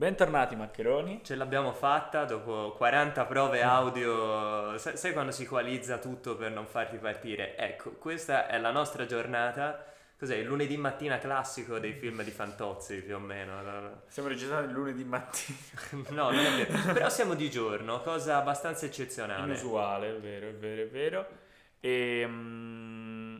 Bentornati maccheroni. Ce l'abbiamo fatta dopo 40 prove audio. Sai, sai quando si equalizza tutto per non farti partire? Ecco, questa è la nostra giornata. Cos'è? Il lunedì mattina classico dei film di Fantozzi, più o meno. no, no. Stiamo registrando il lunedì mattina. No, non è vero. Però siamo di giorno, cosa abbastanza eccezionale. Inusuale, è vero, è vero, è vero. E... mm,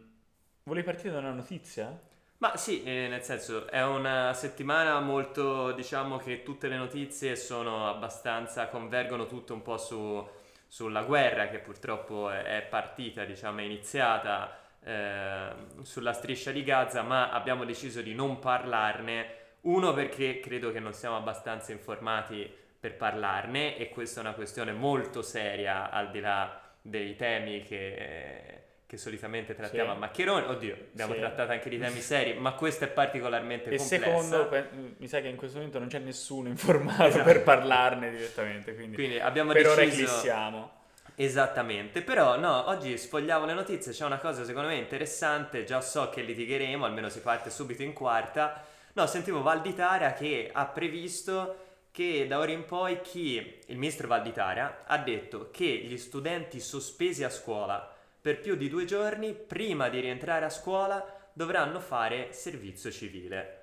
volevi partire da una notizia? Ma sì, eh, nel senso, è una settimana molto, diciamo che tutte le notizie sono abbastanza, convergono tutte un po' su, sulla guerra che purtroppo è partita, diciamo, è iniziata eh, sulla striscia di Gaza, ma abbiamo deciso di non parlarne. Uno perché credo che non siamo abbastanza informati per parlarne e questa è una questione molto seria al di là dei temi che, che solitamente trattiamo Sì. a Maccheroni. Oddio, abbiamo Sì. trattato anche di temi seri, ma questo è particolarmente E complessa. secondo, pe- mi sa che in questo momento non c'è nessuno informato Esatto. per parlarne direttamente, quindi, Quindi abbiamo per ora deciso... eclissiamo. Esattamente, però no, oggi sfogliavo le notizie, c'è una cosa secondo me interessante, già so che litigheremo, almeno si parte subito in quarta. No, sentivo Valditara che ha previsto che da ora in poi chi, il ministro Valditara, ha detto che gli studenti sospesi a scuola per più di due giorni, prima di rientrare a scuola, dovranno fare servizio civile.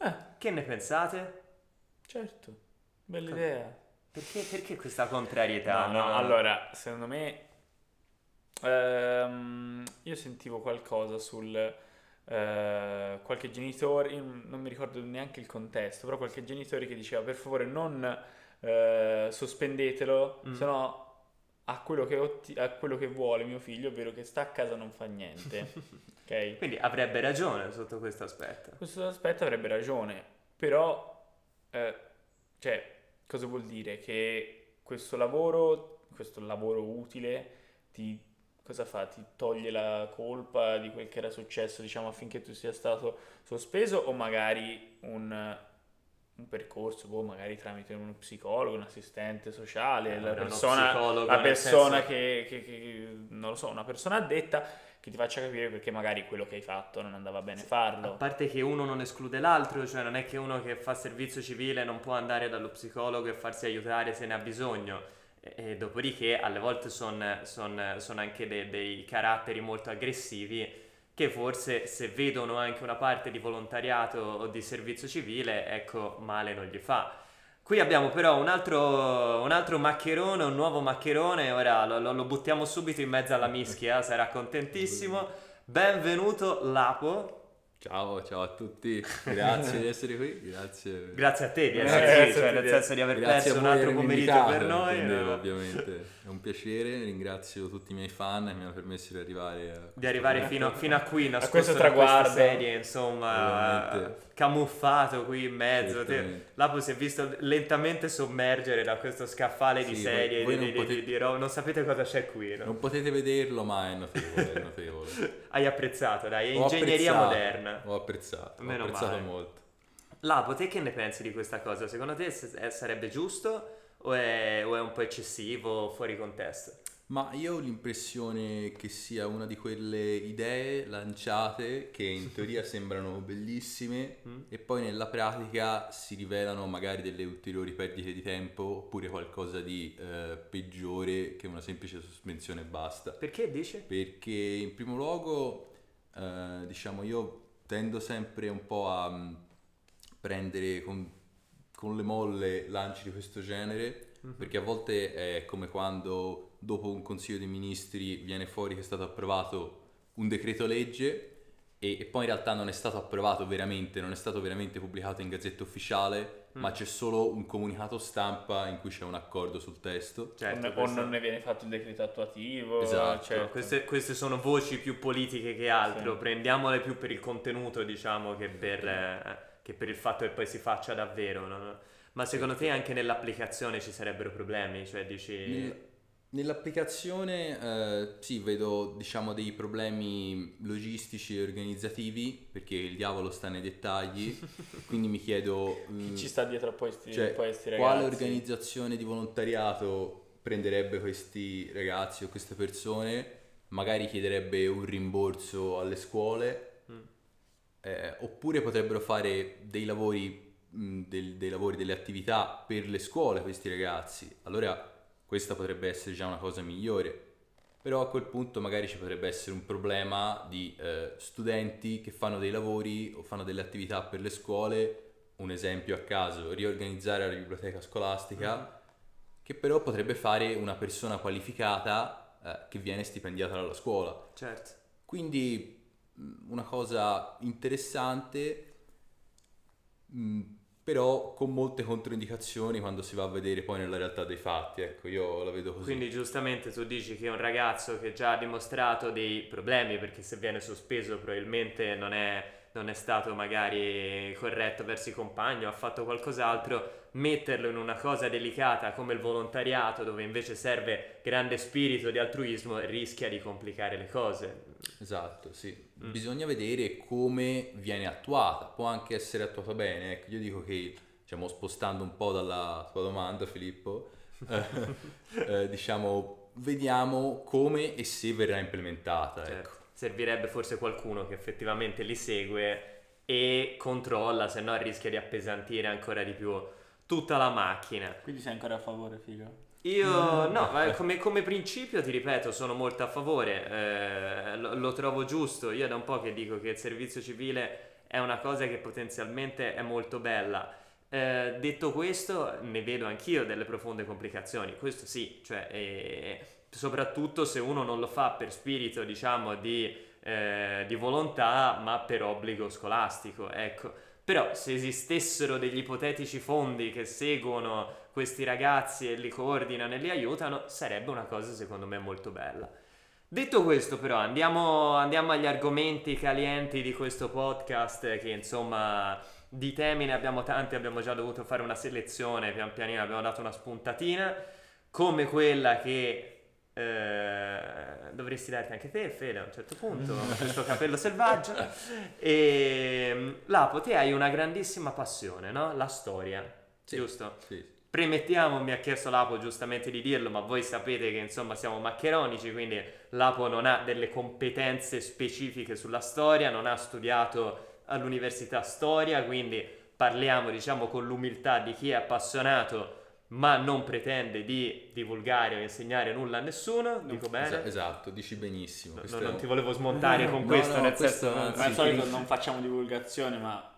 Eh, Che ne pensate? certo, bella idea. Perché, perché questa contrarietà? No, no, allora, secondo me ehm, io sentivo qualcosa sul eh, qualche genitore, non mi ricordo neanche il contesto, però qualche genitore che diceva per favore non eh, sospendetelo, Mm. se no a quello, che otti- a quello che vuole mio figlio, ovvero che sta a casa non fa niente. ok? Quindi avrebbe ragione sotto questo aspetto. Questo aspetto avrebbe ragione, però, eh, cioè, cosa vuol dire? Che questo lavoro, questo lavoro utile, ti, cosa fa? Ti toglie la colpa di quel che era successo, diciamo, affinché tu sia stato sospeso o magari un, un percorso, boh, magari tramite uno psicologo, un assistente sociale, la Uno persona, la persona che, che- che- non lo so, una persona addetta che ti faccia capire perché magari quello che hai fatto non andava bene A farlo. parte che uno non esclude l'altro, cioè non è che uno che fa servizio civile non può andare dallo psicologo e farsi aiutare se ne ha bisogno. E, dopodiché alle volte sono anche de- dei caratteri molto aggressivi che forse se vedono anche una parte di volontariato o di servizio civile, ecco, male non gli fa. Qui abbiamo però un altro, un altro maccherone, un nuovo maccherone, ora lo, lo- lo buttiamo subito in mezzo alla mischia, sarà contentissimo. Benvenuto Lapo. Ciao, ciao a tutti, grazie di essere qui, grazie. Grazie a te di essere grazie qui, cioè a nel senso di aver Grazie perso a un voi altro pomeriggio per noi. intendevo, eh, ovviamente. È un piacere, ringrazio tutti i miei fan che mi hanno permesso di arrivare a Di arrivare fino, fino a qui, nascosto questo traguardo. sedie, insomma, Ovviamente. camuffato qui in mezzo. Te-. Lapo si è visto lentamente sommergere da questo scaffale di Sì, sedie, voi di, non potete- di ro- non sapete cosa c'è qui, no? Non potete vederlo, ma è notevole, è notevole. Hai apprezzato, dai, è Ho ingegneria apprezzato, moderna. Ho apprezzato, Meno ho apprezzato male. molto. Lapo, te che ne pensi di questa cosa? Secondo te eh, sarebbe giusto o è, o è un po' eccessivo, fuori contesto? Ma io ho l'impressione che sia una di quelle idee lanciate che in teoria sembrano bellissime Mm? e poi nella pratica si rivelano magari delle ulteriori perdite di tempo oppure qualcosa di eh, peggiore che una semplice sospensione e basta. Perché dici? Perché in primo luogo, eh, diciamo, io tendo sempre un po' a mm, prendere con, con le molle lanci di questo genere, Mhm. perché a volte è come quando dopo un consiglio dei ministri viene fuori che è stato approvato un decreto legge e, e poi in realtà non è stato approvato veramente, non è stato veramente pubblicato in gazzetta ufficiale, Mm. ma c'è solo un comunicato stampa in cui c'è un accordo sul testo. Certo, o, questo- non ne viene fatto il decreto attuativo. Esatto. certo. No, queste, queste sono voci più politiche che altro, Sì. prendiamole più per il contenuto, diciamo, che per, eh, che per il fatto che poi si faccia davvero. no? Ma secondo te anche nell'applicazione ci sarebbero problemi? Cioè dici... Nel- Nell'applicazione eh, sì, vedo diciamo dei problemi logistici e organizzativi perché il diavolo sta nei dettagli, quindi mi chiedo Chi mm, ci sta dietro a questi, cioè, poi sti quale ragazzi? organizzazione di volontariato prenderebbe questi ragazzi o queste persone, magari chiederebbe un rimborso alle scuole Mm. eh, oppure potrebbero fare dei lavori mh, del- dei lavori, delle attività per le scuole questi ragazzi, allora questa potrebbe essere già una cosa migliore. Però a quel punto magari ci potrebbe essere un problema di eh, studenti che fanno dei lavori o fanno delle attività per le scuole, un esempio a caso, riorganizzare la biblioteca scolastica, che però potrebbe fare una persona qualificata eh, che viene stipendiata dalla scuola. Certo. Quindi mh, una cosa interessante, mh, però con molte controindicazioni quando si va a vedere poi nella realtà dei fatti. Ecco, io la vedo così. Quindi giustamente tu dici che un ragazzo che già ha dimostrato dei problemi, perché se viene sospeso probabilmente non è, non è stato magari corretto verso i compagni o ha fatto qualcos'altro, metterlo in una cosa delicata come il volontariato, dove invece serve grande spirito di altruismo, rischia di complicare le cose. Esatto, sì. Mm. Bisogna vedere come viene attuata, può anche essere attuata bene. Ecco, io dico che, diciamo, spostando un po' dalla tua domanda, Filippo, eh, eh, diciamo, vediamo come e se verrà implementata. Certo. Ecco. Servirebbe forse qualcuno che effettivamente li segue e controlla, se no rischia di appesantire ancora di più tutta la macchina. Quindi sei ancora a favore, figo? Io no, ma come, come principio ti ripeto, sono molto a favore, eh, lo, lo trovo giusto. Io da un po' che dico che il servizio civile è una cosa che potenzialmente è molto bella. Eh, detto questo, ne vedo anch'io delle profonde complicazioni. Questo sì, cioè, eh, soprattutto se uno non lo fa per spirito, diciamo, di, eh, di volontà, ma per obbligo scolastico. Ecco. Però se esistessero degli ipotetici fondi che seguono questi ragazzi e li coordinano e li aiutano, sarebbe una cosa secondo me molto bella. Detto questo però andiamo, andiamo agli argomenti calienti di questo podcast che insomma di temi ne abbiamo tanti, abbiamo già dovuto fare una selezione, pian pianino abbiamo dato una spuntatina, come quella che eh, dovresti darti anche te, Fede, a un certo punto, questo capello selvaggio. E Lapo, te hai una grandissima passione, no? La storia, Sì. giusto? Sì. Premettiamo, mi ha chiesto Lapo giustamente di dirlo, ma voi sapete che insomma siamo maccheronici, quindi Lapo non ha delle competenze specifiche sulla storia, non ha studiato all'università storia, quindi parliamo diciamo con l'umiltà di chi è appassionato ma non pretende di divulgare o insegnare nulla a nessuno, dico bene? Esa- esatto, dici benissimo. No, Questo no, non ti volevo smontare con No, questo, no, nel questo senso... anzi, Ma al solito non facciamo divulgazione, ma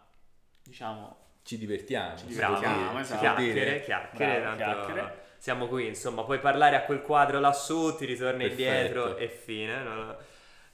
diciamo Ci divertiamo. dire, divertiamo, si esatto. chiacchiere, dire. chiacchiere, Bravo, chiacchiere. siamo qui, insomma, puoi parlare a quel quadro lassù, ti ritorni Perfetto. indietro e fine. no, no.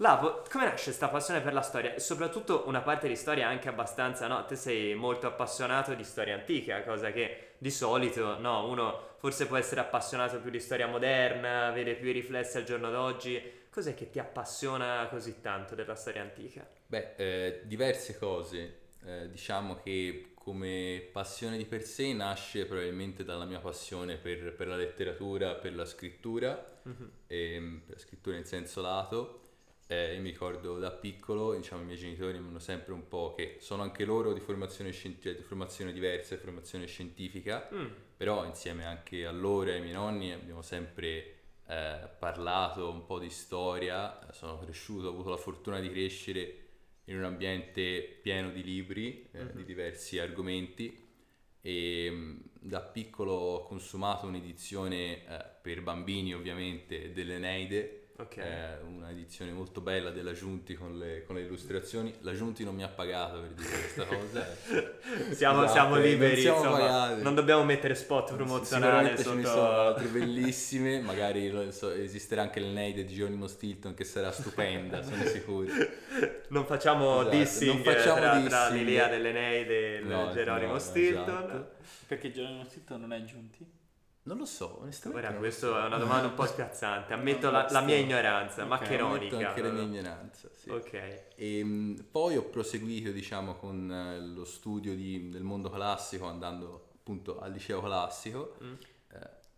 Lapo, come nasce questa passione per la storia? E soprattutto una parte di storia anche abbastanza, no? Te sei molto appassionato di storia antica, cosa che di solito, no, uno forse può essere appassionato più di storia moderna, vede più i riflessi al giorno d'oggi. Cos'è che ti appassiona così tanto della storia antica? Beh, eh, diverse cose. Eh, diciamo che come passione di per sé nasce probabilmente dalla mia passione per, per la letteratura, per la scrittura, Mhm. ehm, per la scrittura in senso lato. Eh, io mi ricordo da piccolo, diciamo, i miei genitori mi hanno sempre un po' che sono anche loro di formazione, scien- cioè, di formazione diversa, di formazione scientifica, Mm. però insieme anche a loro e ai miei nonni abbiamo sempre eh, parlato un po' di storia, sono cresciuto, ho avuto la fortuna di crescere in un ambiente pieno di libri eh, di diversi argomenti e mh, da piccolo ho consumato un'edizione eh, per bambini ovviamente dell'Eneide, Ok. eh, una edizione molto bella della Giunti con le, con le illustrazioni. La Giunti non mi ha pagato per dire questa cosa. Siamo, Esatto, siamo eh, non liberi, siamo insomma, pagati. non dobbiamo mettere spot promozionali Sicuramente ce ne sotto... sono altre bellissime, magari non so, esisterà anche l'Eneide di Geronimo Stilton che sarà stupenda, sono sicuro. Non facciamo Esatto, dissing non facciamo tra, tra dissing. l'Ilia dell'Eneide e il No, Geronimo no, Stilton. esatto. perché Geronimo Stilton non è giunti? Non lo so, onestamente. Guarda, non questa è una domanda un po' spiazzante. Ammetto la, la mia ignoranza, ok, maccheronica. Ammetto anche la mia ignoranza, sì. Ok. E mh, poi ho proseguito, diciamo, con eh, lo studio di- del mondo classico, andando appunto al liceo classico. Mm.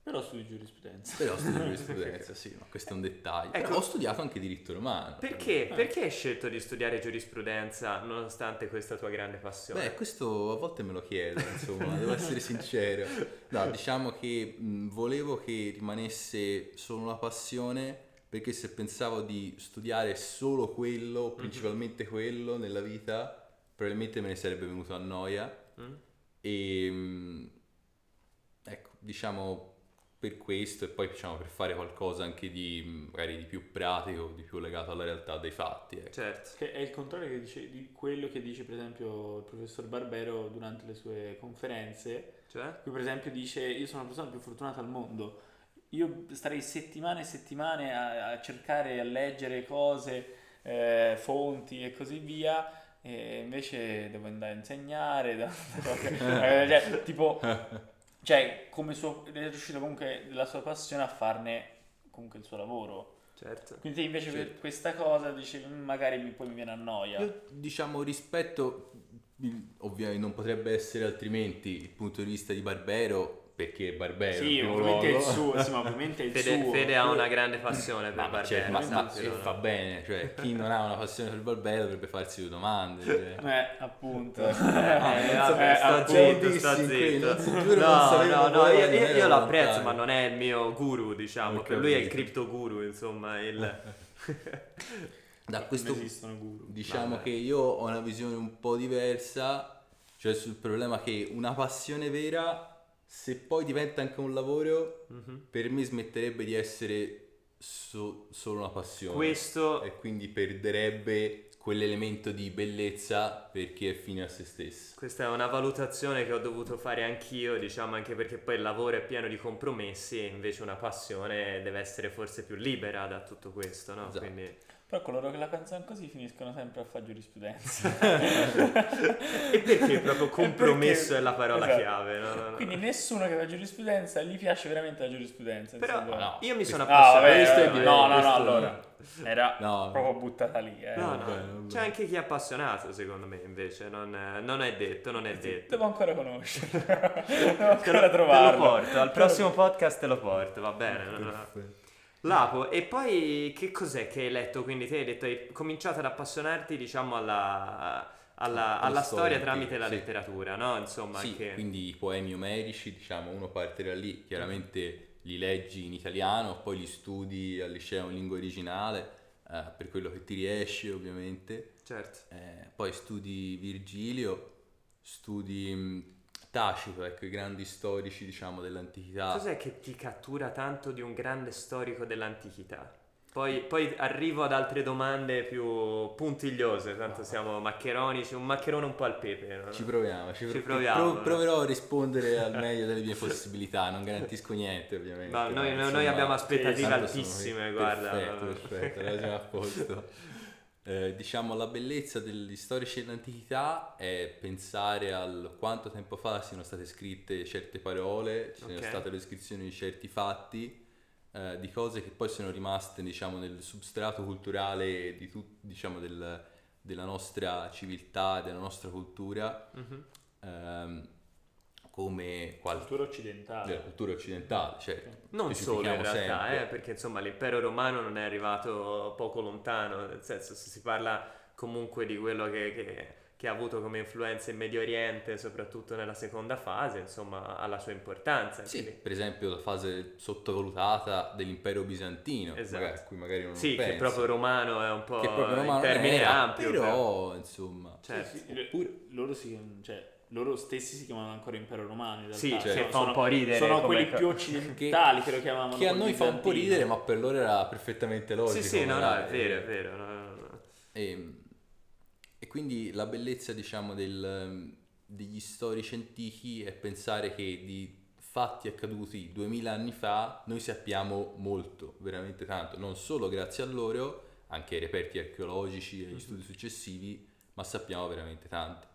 Eh, Però studi giurisprudenza. però studio giurisprudenza, sì, ma questo è un dettaglio. Però Ecco. ho studiato anche diritto romano. Perché, perché hai scelto di studiare giurisprudenza nonostante questa tua grande passione? Beh, questo a volte me lo chiedo, insomma, devo essere sincero. No, diciamo che mh, volevo che rimanesse solo una passione perché se pensavo di studiare solo quello, principalmente quello nella vita, probabilmente me ne sarebbe venuto a noia. Mm? E mm, ecco, diciamo per questo e poi diciamo per fare qualcosa anche di magari di più pratico, di più legato alla realtà dei fatti. Ecco. Certo. Che è il contrario che dice, di quello che dice per esempio il professor Barbero durante le sue conferenze. Cioè? Qui per esempio dice io sono la persona più fortunata al mondo. Io starei settimane e settimane a, a cercare a leggere cose, eh, fonti e così via. E invece devo andare a insegnare, da- eh, cioè, tipo, cioè, come suo, è riuscito comunque la sua passione a farne comunque il suo lavoro. Certo. Quindi invece Certo. per questa cosa dici "Mm, magari mi- poi mi viene a noia. Io diciamo rispetto, ovviamente non potrebbe essere altrimenti il punto di vista di Barbero, perché Barbero Sì, ovviamente è il suo, sì, ma ovviamente è il Fede, suo. Fede ha una grande passione per Ma, Barbero. cioè, ma, ma- e fa bene, cioè chi non ha una passione per Barbero dovrebbe farsi due domande. cioè. Eh, appunto. Eh, non vabbè, so- sta eh, zitto, sta appunto, zitto. No, no, no, io, io- io lo apprezzo, ma non è il mio guru, diciamo. Per lui è il cripto guru, insomma. Il... Da questo guru. diciamo Vabbè. che io ho una visione un po' diversa, cioè sul problema che una passione vera, se poi diventa anche un lavoro, Mhm. per me smetterebbe di essere so- solo una passione. Questo E quindi perderebbe quell'elemento di bellezza per chi è fine a se stesso. Questa è una valutazione che ho dovuto fare anch'io, diciamo anche perché poi il lavoro è pieno di compromessi e invece una passione deve essere forse più libera da tutto questo, no? Esatto. Quindi... Però coloro che la pensano così finiscono sempre a fare giurisprudenza. E perché proprio compromesso Perché- è la parola esatto. chiave, no? no, no. Quindi nessuno che fa giurisprudenza gli piace veramente la giurisprudenza. Però no. io mi sono Ah, vabbè, appassionato. diverso, no, no, no, allora. Era No. proprio buttata lì. Eh. No, no, c'è anche chi è appassionato secondo me invece, non, non è detto, non è detto. Devo ancora conoscerlo. Devo Te lo, ancora te lo trovarlo. porto, al prossimo podcast te lo porto, va bene. no, no. Lapo, e poi che cos'è che hai letto? Quindi te hai detto, hai cominciato ad appassionarti diciamo alla, alla, Alla storia storia, tramite la sì. letteratura, no? Insomma, Sì, anche... quindi i poemi omerici, diciamo, uno parte da lì, chiaramente li leggi in italiano, poi li studi al liceo in lingua originale, eh, per quello che ti riesce ovviamente, Certo. Eh, poi studi Virgilio, studi Tacito, ecco, i grandi storici, diciamo, dell'antichità. Cos'è che ti cattura tanto di un grande storico dell'antichità? Poi, poi arrivo ad altre domande più puntigliose, tanto siamo maccheronici, un maccherone un po' al pepe. no? Ci proviamo, ci, Ci pro- proviamo, pro- proverò a rispondere al meglio delle mie possibilità, non garantisco niente ovviamente. Ma noi, ma, noi insomma, abbiamo aspettative sono altissime, guarda. Perfetto, perfetto, già a posto. Eh, diciamo la bellezza degli storici dell'antichità è pensare al quanto tempo fa siano state scritte certe parole, ci siano Ok. state le descrizioni di certi fatti, eh, di cose che poi sono rimaste diciamo nel substrato culturale di tut- diciamo, del- della nostra civiltà, della nostra cultura, Mhm. ehm, come qualche Cultura occidentale. della cultura occidentale, cioè Non solo in realtà, eh, perché insomma l'impero romano non è arrivato poco lontano, nel senso se si parla comunque di quello che, che- che ha avuto come influenza in Medio Oriente, soprattutto nella seconda fase, insomma ha la sua importanza. Sì, quindi- per esempio la fase sottovalutata dell'impero bizantino, Esatto. magari, a cui magari non Sì, che pensi. proprio romano è un po' Che proprio romano in termine era, ampio. però insomma, Certo. Sì, sì, Oppure loro, si, cioè, loro stessi si chiamano ancora impero romano in realtà. Sì, che Sono- fa un po' ridere Sono quelli più occidentali che, lo chiamavano. che a noi fa un po' ridere, ma per loro era perfettamente logico. Sì, sì, no, no, è vero, è vero. no, no. E, e quindi la bellezza, diciamo, del- degli storici antichi è pensare che di fatti accaduti 2000 anni fa noi sappiamo molto, veramente tanto, non solo grazie a loro, anche ai reperti archeologici e agli studi successivi, ma sappiamo veramente tanto.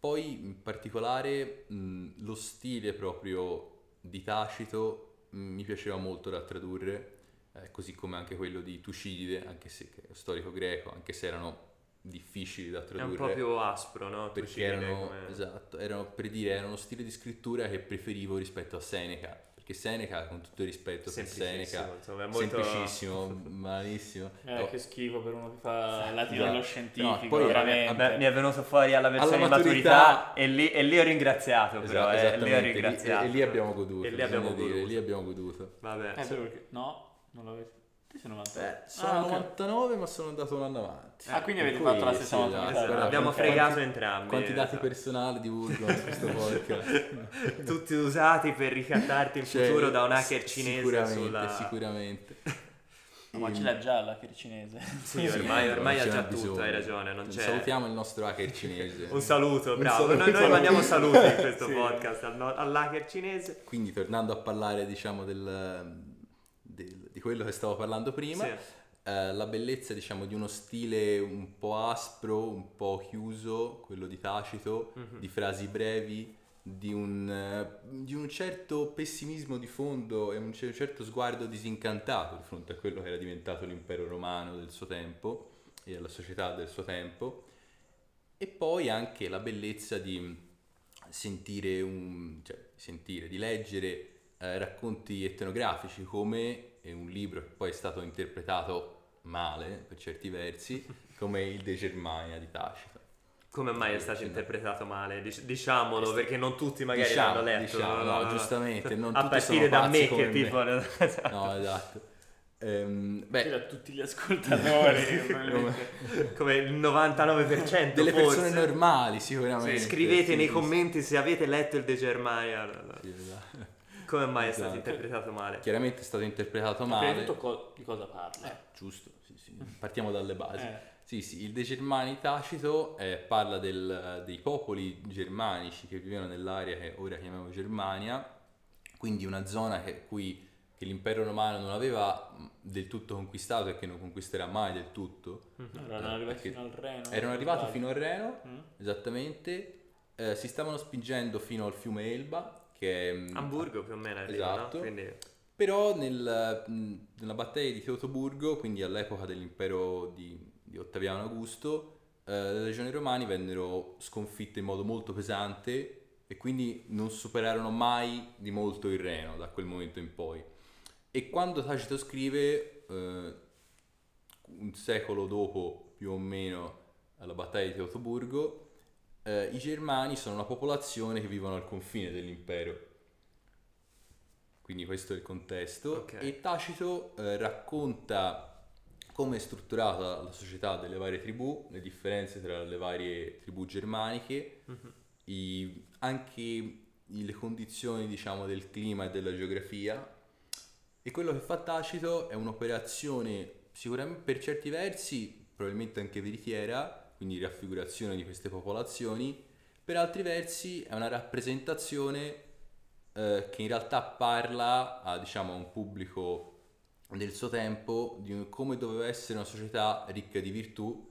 Poi in particolare mh, lo stile proprio di Tacito mh, mi piaceva molto da tradurre, eh, così come anche quello di Tucidide, anche se che è storico greco, anche se erano difficili da È tradurre. un po' più aspro, no? perché Tucidide erano, come- esatto, erano per dire, era uno stile di scrittura che preferivo rispetto a Seneca, perché Seneca, con tutto il rispetto per Seneca, insomma, è molto... semplicissimo, malissimo. Eh, Oh, che schifo per uno che fa latino allo scientifico. No, poi- veramente. Vabbè, mi è venuto fuori alla versione Alla di maturità- maturità, e, lì, e lì ho ringraziato però, esatto, eh, lì ho ringraziato. e, e lì abbiamo goduto, E lì abbiamo dire, goduto. lì abbiamo goduto. Vabbè, Eh, però perché- No, non l'avete. Te sei 99. Eh, sono Ah, ok. 99 ma sono andato un anno avanti. Ah, quindi avete fatto la sì, stessa esatto, maturità. guarda, Abbiamo quanti- fregato quanti- entrambi. Quanti dati esatto. personali divulgano su questo podcast? Tutti usati per ricattarti in Cioè, futuro da un hacker cinese Sicuramente, sulla... sicuramente. No, ma ce l'ha già l'hacker cinese. Sì, ormai, ormai non ha già n'è tutto, bisogno. hai ragione, non c'è... Salutiamo il nostro hacker cinese. Un saluto, Un bravo. saluto. Noi, noi mandiamo saluti in questo Sì. podcast al no- all'hacker cinese. Quindi tornando a parlare diciamo del, del- di quello che stavo parlando prima, Sì. Eh, la bellezza diciamo di uno stile un po' aspro, un po' chiuso, quello di Tacito, Mhm. di frasi brevi, di un, eh, di un certo pessimismo di fondo e un cer- certo sguardo disincantato di fronte a quello che era diventato l'impero romano del suo tempo e alla società del suo tempo. E poi anche la bellezza di sentire, un, cioè, sentire di leggere eh, racconti etnografici come un libro che poi è stato interpretato male per certi versi, come il De Germania di Tacito. Come mai è stato Sì, no. interpretato male? Dic- diciamolo, perché non tutti magari Diciamo, l'hanno letto. diciamo, no, giustamente, non A tutti partire sono da me che me. tipo... No, esatto. Ehm, Beh, a tutti gli ascoltatori. come il 99% delle forse. persone normali sicuramente. Scrivete sì, nei sì, commenti se avete letto il De Germania. sì, esatto. Come mai è stato Esatto. interpretato male? Chiaramente è stato interpretato Prima male. di tutto co- di cosa parla? Eh, giusto, sì, sì. Partiamo dalle basi. Eh. Sì, sì, il De Germani Tacito eh, parla del- dei popoli germanici che vivevano nell'area che ora chiamiamo Germania, quindi una zona che, cui, che l'impero romano non aveva mh, del tutto conquistato e che non conquisterà mai del tutto. Erano Eh, arrivati fino al Reno. Erano arrivati fino al Reno, Mm? esattamente, eh, si stavano spingendo fino al fiume Elba, che è... Hamburgo più o meno arriva, Esatto. no? Quindi... Però nel- nella battaglia di Teutoburgo, quindi all'epoca dell'impero di, di Ottaviano Augusto, eh, le legioni romane vennero sconfitte in modo molto pesante e quindi non superarono mai di molto il Reno da quel momento in poi. E quando Tacito scrive, eh, un secolo dopo più o meno alla battaglia di Teutoburgo, eh, i germani sono una popolazione che vivono al confine dell'impero. Quindi questo è il contesto. Ok. E Tacito eh, racconta come è strutturata la società delle varie tribù, le differenze tra le varie tribù germaniche, Mhm. i- anche le condizioni diciamo del clima e della geografia. E quello che fa Tacito è un'operazione sicuramente per certi versi probabilmente anche veritiera, quindi raffigurazione di queste popolazioni, per altri versi è una rappresentazione eh, che in realtà parla a diciamo a un pubblico del suo tempo di come doveva essere una società ricca di virtù,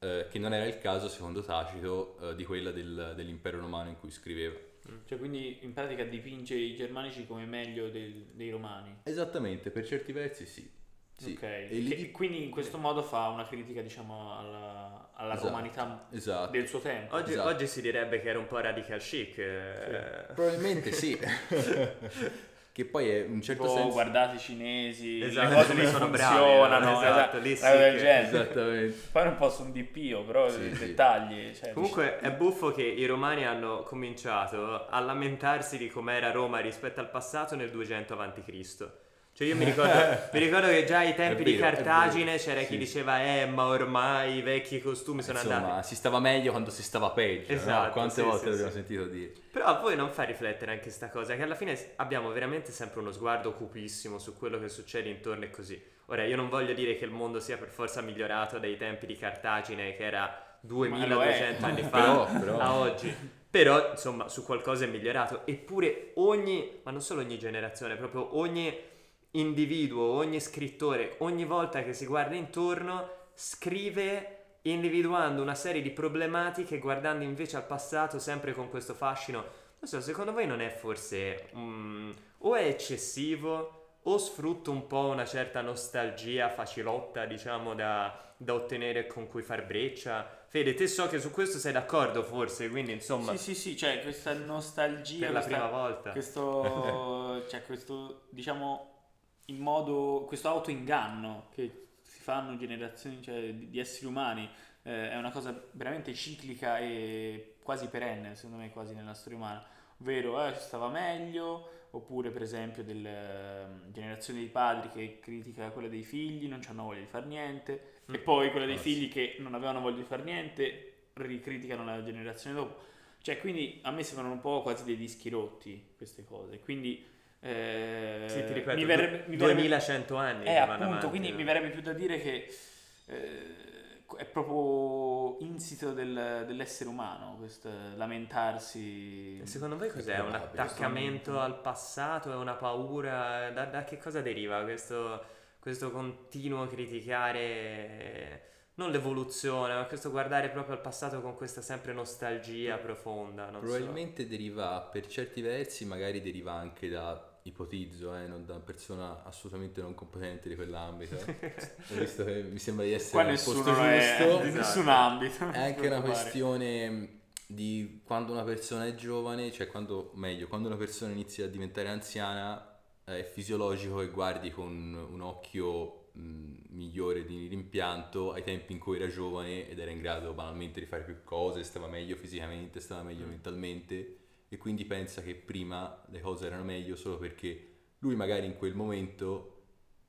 eh, che non era il caso secondo Tacito eh, di quella del- dell'impero romano in cui scriveva. Cioè, quindi in pratica dipinge i germanici come meglio del- dei romani. Esattamente, per certi versi sì. Sì. Ok. E lì quindi in questo modo fa una critica, diciamo, alla, alla Esatto. romanità Esatto. del suo tempo. Oggi, Esatto. oggi si direbbe che era un po' radical chic. eh. Probabilmente sì. che poi è un certo Tipo, senso... guardate i cinesi, Esatto, le cose lì lì sono bravi, funzionano, no? Esatto, lì esatto, sì che- genere. Esattamente. Poi non posso un DPO, però Sì, i sì. dettagli. Cioè, Comunque è buffo che i romani hanno cominciato a lamentarsi di com'era Roma rispetto al passato nel 200 a.C. Cioè io mi ricordo, mi ricordo che già ai tempi di vero, è Cartagine c'era chi sì. diceva eh ma ormai i vecchi costumi sono Insomma, andati. si stava meglio quando si stava peggio. no? Esatto, Quante sì, volte sì, l'abbiamo sentito dire? Però a voi non fa riflettere anche sta cosa, che alla fine abbiamo veramente sempre uno sguardo cupissimo su quello che succede intorno e così. Ora, io non voglio dire che il mondo sia per forza migliorato dai tempi di Cartagine, che era Ma lo è. 2200 anni fa, Però- però- a oggi. Però, insomma, su qualcosa è migliorato. Eppure ogni, ma non solo ogni generazione, proprio ogni individuo, ogni scrittore, ogni volta che si guarda intorno, scrive individuando una serie di problematiche, guardando invece al passato sempre con questo fascino. Non so, secondo voi non è forse mm, o è eccessivo o sfrutta un po' una certa nostalgia facilotta, diciamo, da, da ottenere con cui far breccia? Fede, te so che su questo sei d'accordo forse, quindi insomma, Sì, sì, sì, cioè questa nostalgia, per la questa- prima volta. questo, cioè questo, diciamo, in modo, questo autoinganno che si fanno generazioni cioè, di, di esseri umani eh, è una cosa veramente ciclica e quasi perenne, secondo me, quasi nella storia umana. ovvero eh, stava meglio, oppure per esempio della generazione dei padri che critica quella dei figli, non hanno voglia di fare niente, e poi quella dei Ah, figli che non avevano voglia di fare niente ricriticano la generazione dopo. Cioè, quindi a me sembrano un po' quasi dei dischi rotti queste cose. Quindi eh, Sì, ti ripeto, mi verrebbe, mi verrebbe- 2100 anni eh, appunto, avanti, quindi no? mi verrebbe più da dire che eh, è proprio insito del- dell'essere umano questo lamentarsi. Secondo voi cos'è? Un attaccamento al passato? È una paura? Da, da che cosa deriva questo, questo continuo criticare non l'evoluzione, ma questo guardare proprio al passato con questa sempre nostalgia profonda? Non so. Probabilmente deriva, per certi versi, magari deriva anche da, ipotizzo, eh, non da una persona assolutamente non competente di quell'ambito. eh. Visto che mi sembra di essere Qua nessuno posto è giusto. di Esatto. nessun ambito. non È anche una questione di quando una persona è giovane, cioè quando, meglio, quando una persona inizia a diventare anziana, eh, è fisiologico che guardi con un occhio mh, migliore di rimpianto ai tempi in cui era giovane ed era in grado banalmente di fare più cose, stava meglio fisicamente, stava meglio Mm. mentalmente e quindi pensa che prima le cose erano meglio solo perché lui magari in quel momento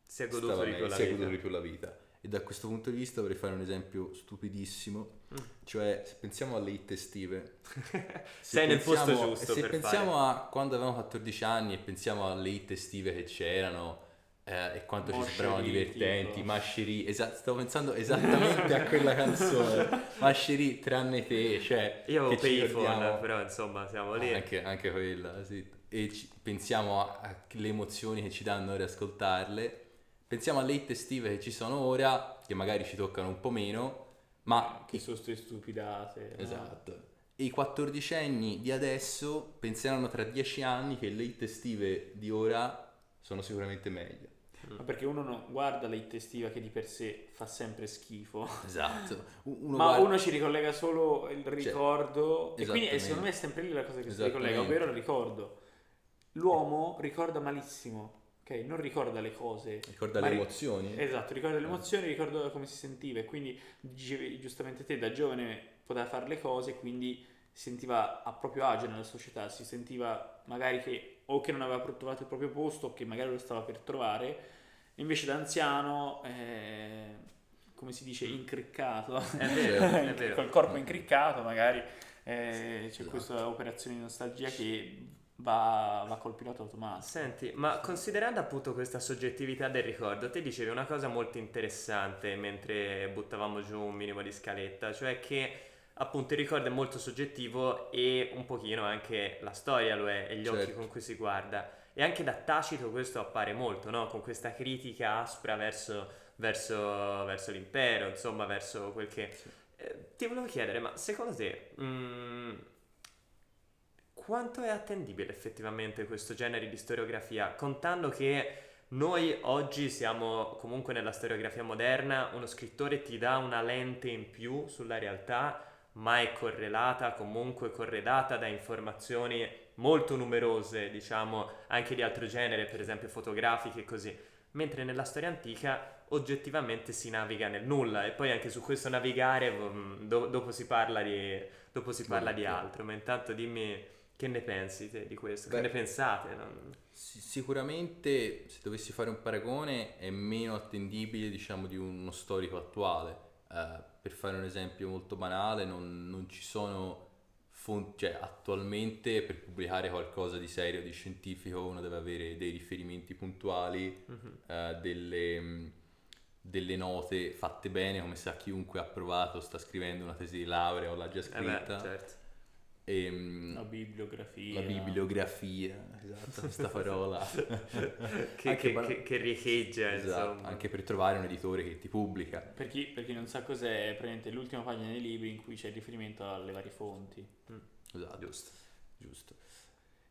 Si è goduto di più meglio, si è goduto di più la vita. E da questo punto di vista vorrei fare un esempio stupidissimo, Mm. cioè se pensiamo alle hit estive. se Sei nel posto giusto Se per pensiamo a quando avevamo 14 anni e pensiamo alle hit estive che c'erano eh, e quanto ci Moscerì, sembravano divertenti. Masceri, esatto, stavo pensando esattamente a quella canzone, Masceri tranne te, cioè Io avevo ci Payphone, però insomma siamo lì. anche, anche quella, sì. E ci- pensiamo alle emozioni che ci danno ora ascoltarle. Pensiamo alle hit estive che ci sono ora, che magari ci toccano un po' meno, ma Che sono queste stupidate. no? Esatto. E i quattordicenni di adesso penseranno tra dieci anni che le hit estive di ora sono sicuramente meglio. Ma perché uno non guarda la hit estiva che di per sé fa sempre schifo. Esatto. Uno Ma guarda- uno ci ricollega solo il ricordo e quindi eh, secondo me è sempre lì la cosa che si ricollega, ovvero il ricordo. L'uomo ricorda malissimo, ok? Non ricorda le cose. ricorda le ri- emozioni. Esatto, ricorda le emozioni, ricorda come si sentiva e quindi dicevi giustamente te da giovane poteva fare le cose quindi si sentiva a proprio agio nella società, si sentiva magari che o che non aveva trovato il proprio posto o che magari lo stava per trovare, invece da anziano, eh, come si dice, incriccato, È vero, è vero. col corpo incriccato magari eh, c'è Esatto. questa operazione di nostalgia che va, va col pilota automatico. Senti, ma considerando appunto questa soggettività del ricordo, te dicevi una cosa molto interessante mentre buttavamo giù un minimo di scaletta, cioè che appunto il ricordo è molto soggettivo e un pochino anche la storia lo è e gli occhi Certo. con cui si guarda. E anche da Tacito questo appare molto, no? Con questa critica aspra verso, verso, verso l'impero, insomma, verso quel che... Eh, ti volevo chiedere, ma secondo te... mm, quanto è attendibile effettivamente questo genere di storiografia, contando che noi oggi siamo comunque nella storiografia moderna, uno scrittore ti dà una lente in più sulla realtà, ma è correlata, comunque corredata da informazioni molto numerose, diciamo, anche di altro genere, per esempio fotografiche e così. Mentre nella storia antica oggettivamente si naviga nel nulla e poi anche su questo navigare mm, do- dopo si parla di, dopo si parla di altro, ma intanto dimmi che ne pensi te di questo, Beh, che ne pensate? non- Si- Sicuramente, se dovessi fare un paragone, è meno attendibile, diciamo, di uno storico attuale. Eh, per fare un esempio molto banale, non, non ci sono fonti, cioè attualmente per pubblicare qualcosa di serio, di scientifico, uno deve avere dei riferimenti puntuali, Mhm. eh, delle, delle note fatte bene, come sa chiunque ha provato, sta scrivendo una tesi di laurea o l'ha già Eh beh, scritta. certo. E, mh, La bibliografia. la bibliografia, esatto, questa parola. che, che, ban- che- che riecheggia, Esatto, insomma. anche per trovare un editore che ti pubblica. Per chi, per chi non sa cos'è, è praticamente l'ultima pagina dei libri in cui c'è il riferimento alle varie fonti. Esatto, Giusto. giusto.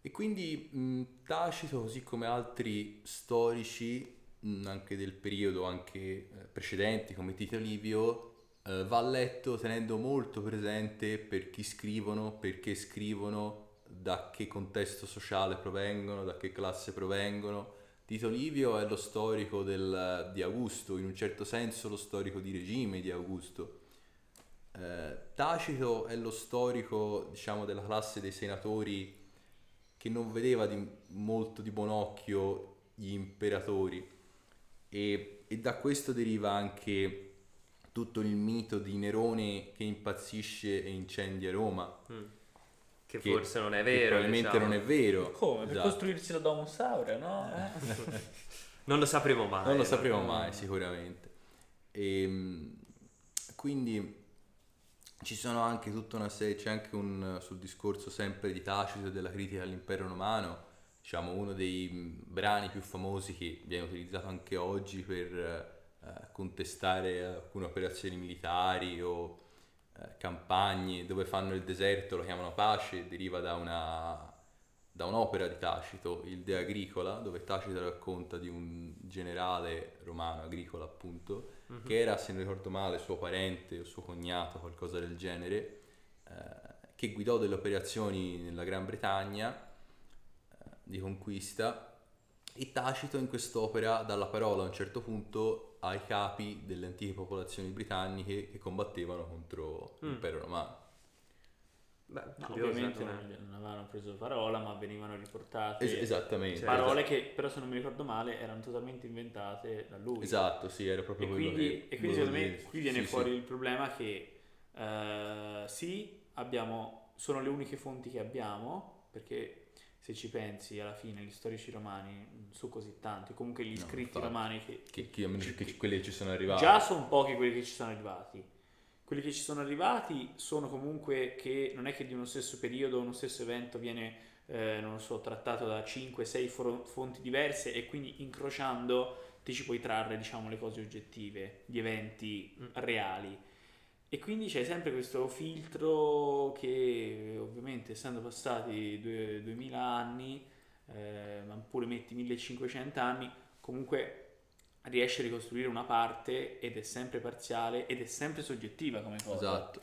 E quindi mh, Tacito, così come altri storici, mh, anche del periodo anche eh, precedenti, come Tito Livio, eh, va letto tenendo molto presente per chi scrivono, perché scrivono, da che contesto sociale provengono, da che classe provengono. Tito Livio è lo storico del- di Augusto, in un certo senso lo storico di regime di Augusto. Eh, Tacito è lo storico, diciamo, della classe dei senatori che non vedeva di, molto di buon occhio gli imperatori e, e da questo deriva anche tutto il mito di Nerone che impazzisce e incendia Roma. Mm. Che, che, forse non è vero. Probabilmente diciamo. non è vero. Come? Per esatto. costruirsi la Domus Aurea, no? non lo sapremo mai. Non lo sapremo no? mai, sicuramente. E, ehm, quindi ci sono anche tutta una serie, c'è anche un, sul discorso sempre di Tacito della critica all'impero romano, diciamo uno dei brani più famosi che viene utilizzato anche oggi per eh, contestare alcune operazioni militari o eh, campagne dove fanno il deserto, lo chiamano pace, deriva da, una, da un'opera di Tacito, il De Agricola, dove Tacito racconta di un generale romano, agricola appunto, uh-huh. che era, se non ricordo male, suo parente o suo cognato, qualcosa del genere, eh, che guidò delle operazioni nella Gran Bretagna eh, di conquista e Tacito in quest'opera dà la parola a un certo punto ai capi delle antiche popolazioni britanniche che combattevano contro mm. l'impero romano. Beh, no, ovviamente non, non, avevano preso parola, ma venivano riportate es- esattamente. Cioè, parole che però, se non mi ricordo male, erano totalmente inventate da lui. Esatto, sì, era proprio e quello quindi, che E quindi secondo me qui viene sì, fuori sì. il problema che uh, sì, abbiamo, sono le uniche fonti che abbiamo, perché se ci pensi alla fine gli storici romani non sono così tanti, comunque gli scritti infatti, romani che, che, che, che, quelli che ci sono arrivati. Già sono pochi quelli che ci sono arrivati. Quelli che ci sono arrivati sono comunque che non è che di uno stesso periodo, uno stesso evento viene, eh, non lo so, trattato da 5-6 fonti diverse e quindi incrociando ti ci puoi trarre, diciamo, le cose oggettive, gli eventi mm. reali e quindi c'è sempre questo filtro che ovviamente essendo passati due, 2000 anni, eh, ma pure metti 1500 anni, comunque riesce a ricostruire una parte ed è sempre parziale ed è sempre soggettiva come cosa. Esatto.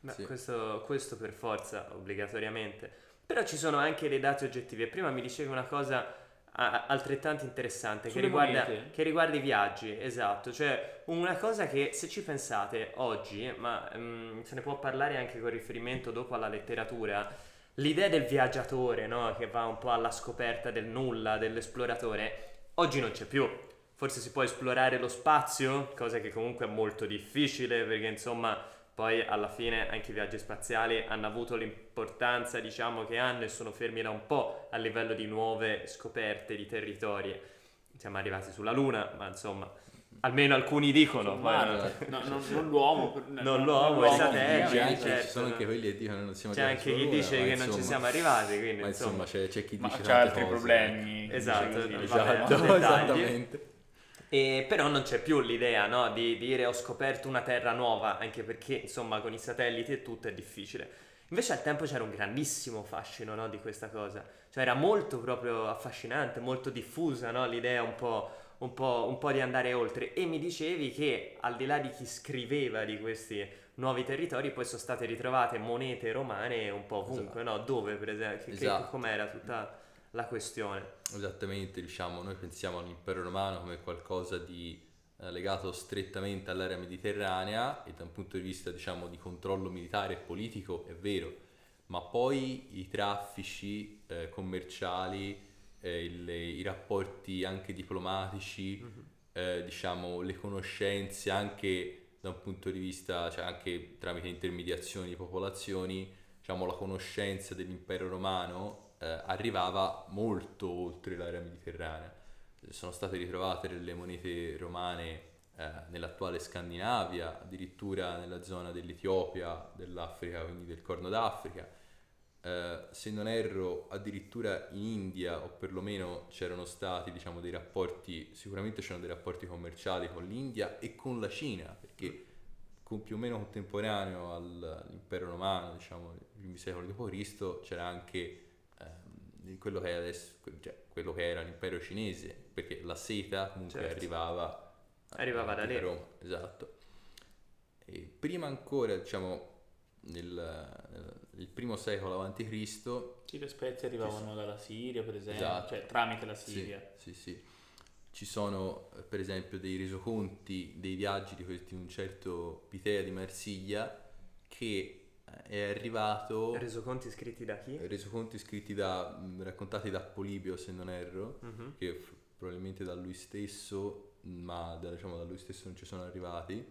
Beh, sì. questo, questo per forza, obbligatoriamente. Però ci sono anche dei dati oggettivi. E prima mi dicevi una cosa altrettanto interessante che riguarda, che riguarda, i viaggi, esatto, cioè una cosa che se ci pensate oggi, ma um, se ne può parlare anche con riferimento dopo alla letteratura, l'idea del viaggiatore, no? che va un po' alla scoperta del nulla, dell'esploratore, oggi non c'è più. Forse si può esplorare lo spazio, cosa che comunque è molto difficile perché insomma poi alla fine anche i viaggi spaziali hanno avuto l'importanza diciamo che hanno e sono fermi da un po' a livello di nuove scoperte di territori. Siamo arrivati sulla Luna, ma insomma almeno alcuni dicono poi, Marte, no, no, non l'uomo non, non l'uomo, i satelliti certo, ci sono anche quelli che dicono non siamo c'è anche chi dice che insomma, non ci siamo arrivati quindi, ma insomma, c'è, c'è, chi dice c'è altri cose. problemi esatto, esatto esattamente e però non c'è più l'idea no, di dire ho scoperto una terra nuova, anche perché insomma con i satelliti e tutto è difficile. Invece al tempo c'era un grandissimo fascino no, di questa cosa, cioè era molto proprio affascinante, molto diffusa no, l'idea un po', un, po', un po' di andare oltre. E mi dicevi che al di là di chi scriveva di questi nuovi territori, poi sono state ritrovate monete romane un po' ovunque, esatto. no? Dove per esempio? Esatto. Che, com'era tutta la questione. Esattamente, diciamo, noi pensiamo all'impero romano come qualcosa di eh, legato strettamente all'area mediterranea e da un punto di vista, diciamo, di controllo militare e politico è vero, ma poi i traffici eh, commerciali, eh, il, i rapporti anche diplomatici, mm-hmm. diciamo, le conoscenze anche da un punto di vista, cioè anche tramite intermediazioni di popolazioni, diciamo, la conoscenza dell'impero romano eh, arrivava molto oltre l'area mediterranea. Sono state ritrovate delle monete romane eh, nell'attuale Scandinavia, addirittura nella zona dell'Etiopia, dell'Africa, quindi del Corno d'Africa. Eh, se non erro, addirittura in India, o perlomeno c'erano stati diciamo, dei rapporti, sicuramente c'erano dei rapporti commerciali con l'India e con la Cina, perché con più o meno contemporaneo all'impero romano, diciamo, i primi secoli d.C., c'era anche di quello che, adesso, cioè, quello che era l'impero cinese, perché la seta comunque certo. arrivava, arrivava da lì. Roma, esatto. E prima ancora, diciamo, nel, nel primo secolo a.C. Sì, le spezie arrivavano dalla Siria, per esempio, esatto. cioè tramite la Siria. Sì, sì, sì. Ci sono, per esempio, dei resoconti dei viaggi di, un certo Pitea di Marsiglia che è arrivato... Resoconti scritti da chi? Resoconti scritti da, raccontati da Polibio se non erro, Mhm. che f- probabilmente da lui stesso, ma da, diciamo, da lui stesso non ci sono arrivati,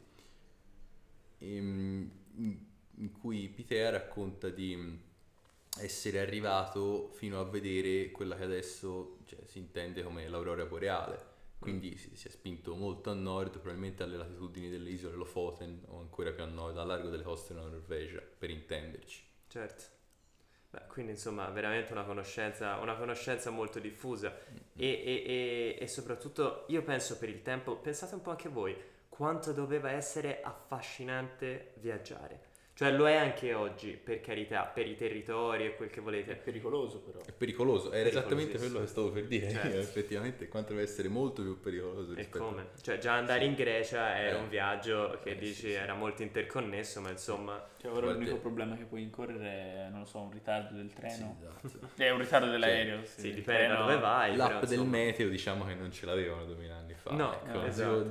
Ehm, in, in cui Pitea racconta di essere arrivato fino a vedere quella che adesso cioè, si intende come l'aurora boreale. Quindi si, si è spinto molto a nord, probabilmente alle latitudini delle isole Lofoten o ancora più a nord, al largo delle coste della Norvegia, per intenderci. Certo. Beh, quindi insomma veramente una conoscenza, una conoscenza molto diffusa e, e- e- e soprattutto io penso per il tempo, pensate un po' anche voi, quanto doveva essere affascinante viaggiare. Cioè lo è anche oggi, per carità, per i territori e quel che È volete. pericoloso però. È pericoloso, era esattamente quello che stavo per dire, Certo. effettivamente, quanto deve essere molto più pericoloso E rispetto come? Cioè già andare in Grecia era Eh. un viaggio che Eh, dici sì, sì. era molto interconnesso, ma insomma... Cioè, ora Guarda- l'unico problema che puoi incorrere è, non lo so, un ritardo del Sì, treno. esatto. È un ritardo dell'aereo. Sì, il dipende da dove vai. L'app però, del meteo diciamo che non ce l'avevano 2000 anni fa, No, ecco, no, si esatto.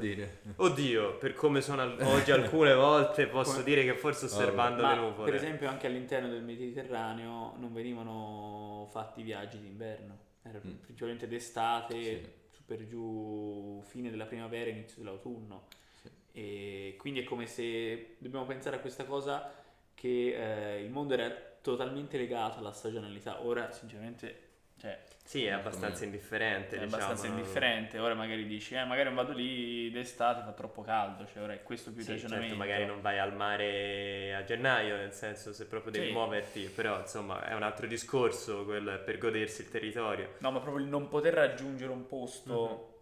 Oddio, per come sono al- oggi alcune volte posso Come- dire che forse osservando le Ma nuvole... per esempio anche all'interno del Mediterraneo non venivano fatti viaggi d'inverno, era Mm. principalmente d'estate, Sì. su per giù, fine della primavera, inizio dell'autunno. Sì. E quindi è come se dobbiamo pensare a questa cosa che eh, il mondo era totalmente legato alla stagionalità. Ora, sinceramente, cioè, Sì, è abbastanza Come- indifferente, è diciamo. abbastanza indifferente. Ora magari dici, eh, magari non vado lì d'estate, fa troppo caldo. Cioè, ora è questo più il Sì, ragionamento. certo, magari non vai al mare a gennaio, nel senso se proprio devi Sì. muoverti, però insomma è un altro discorso quello per godersi il territorio. No, ma proprio il non poter raggiungere un posto Mhm.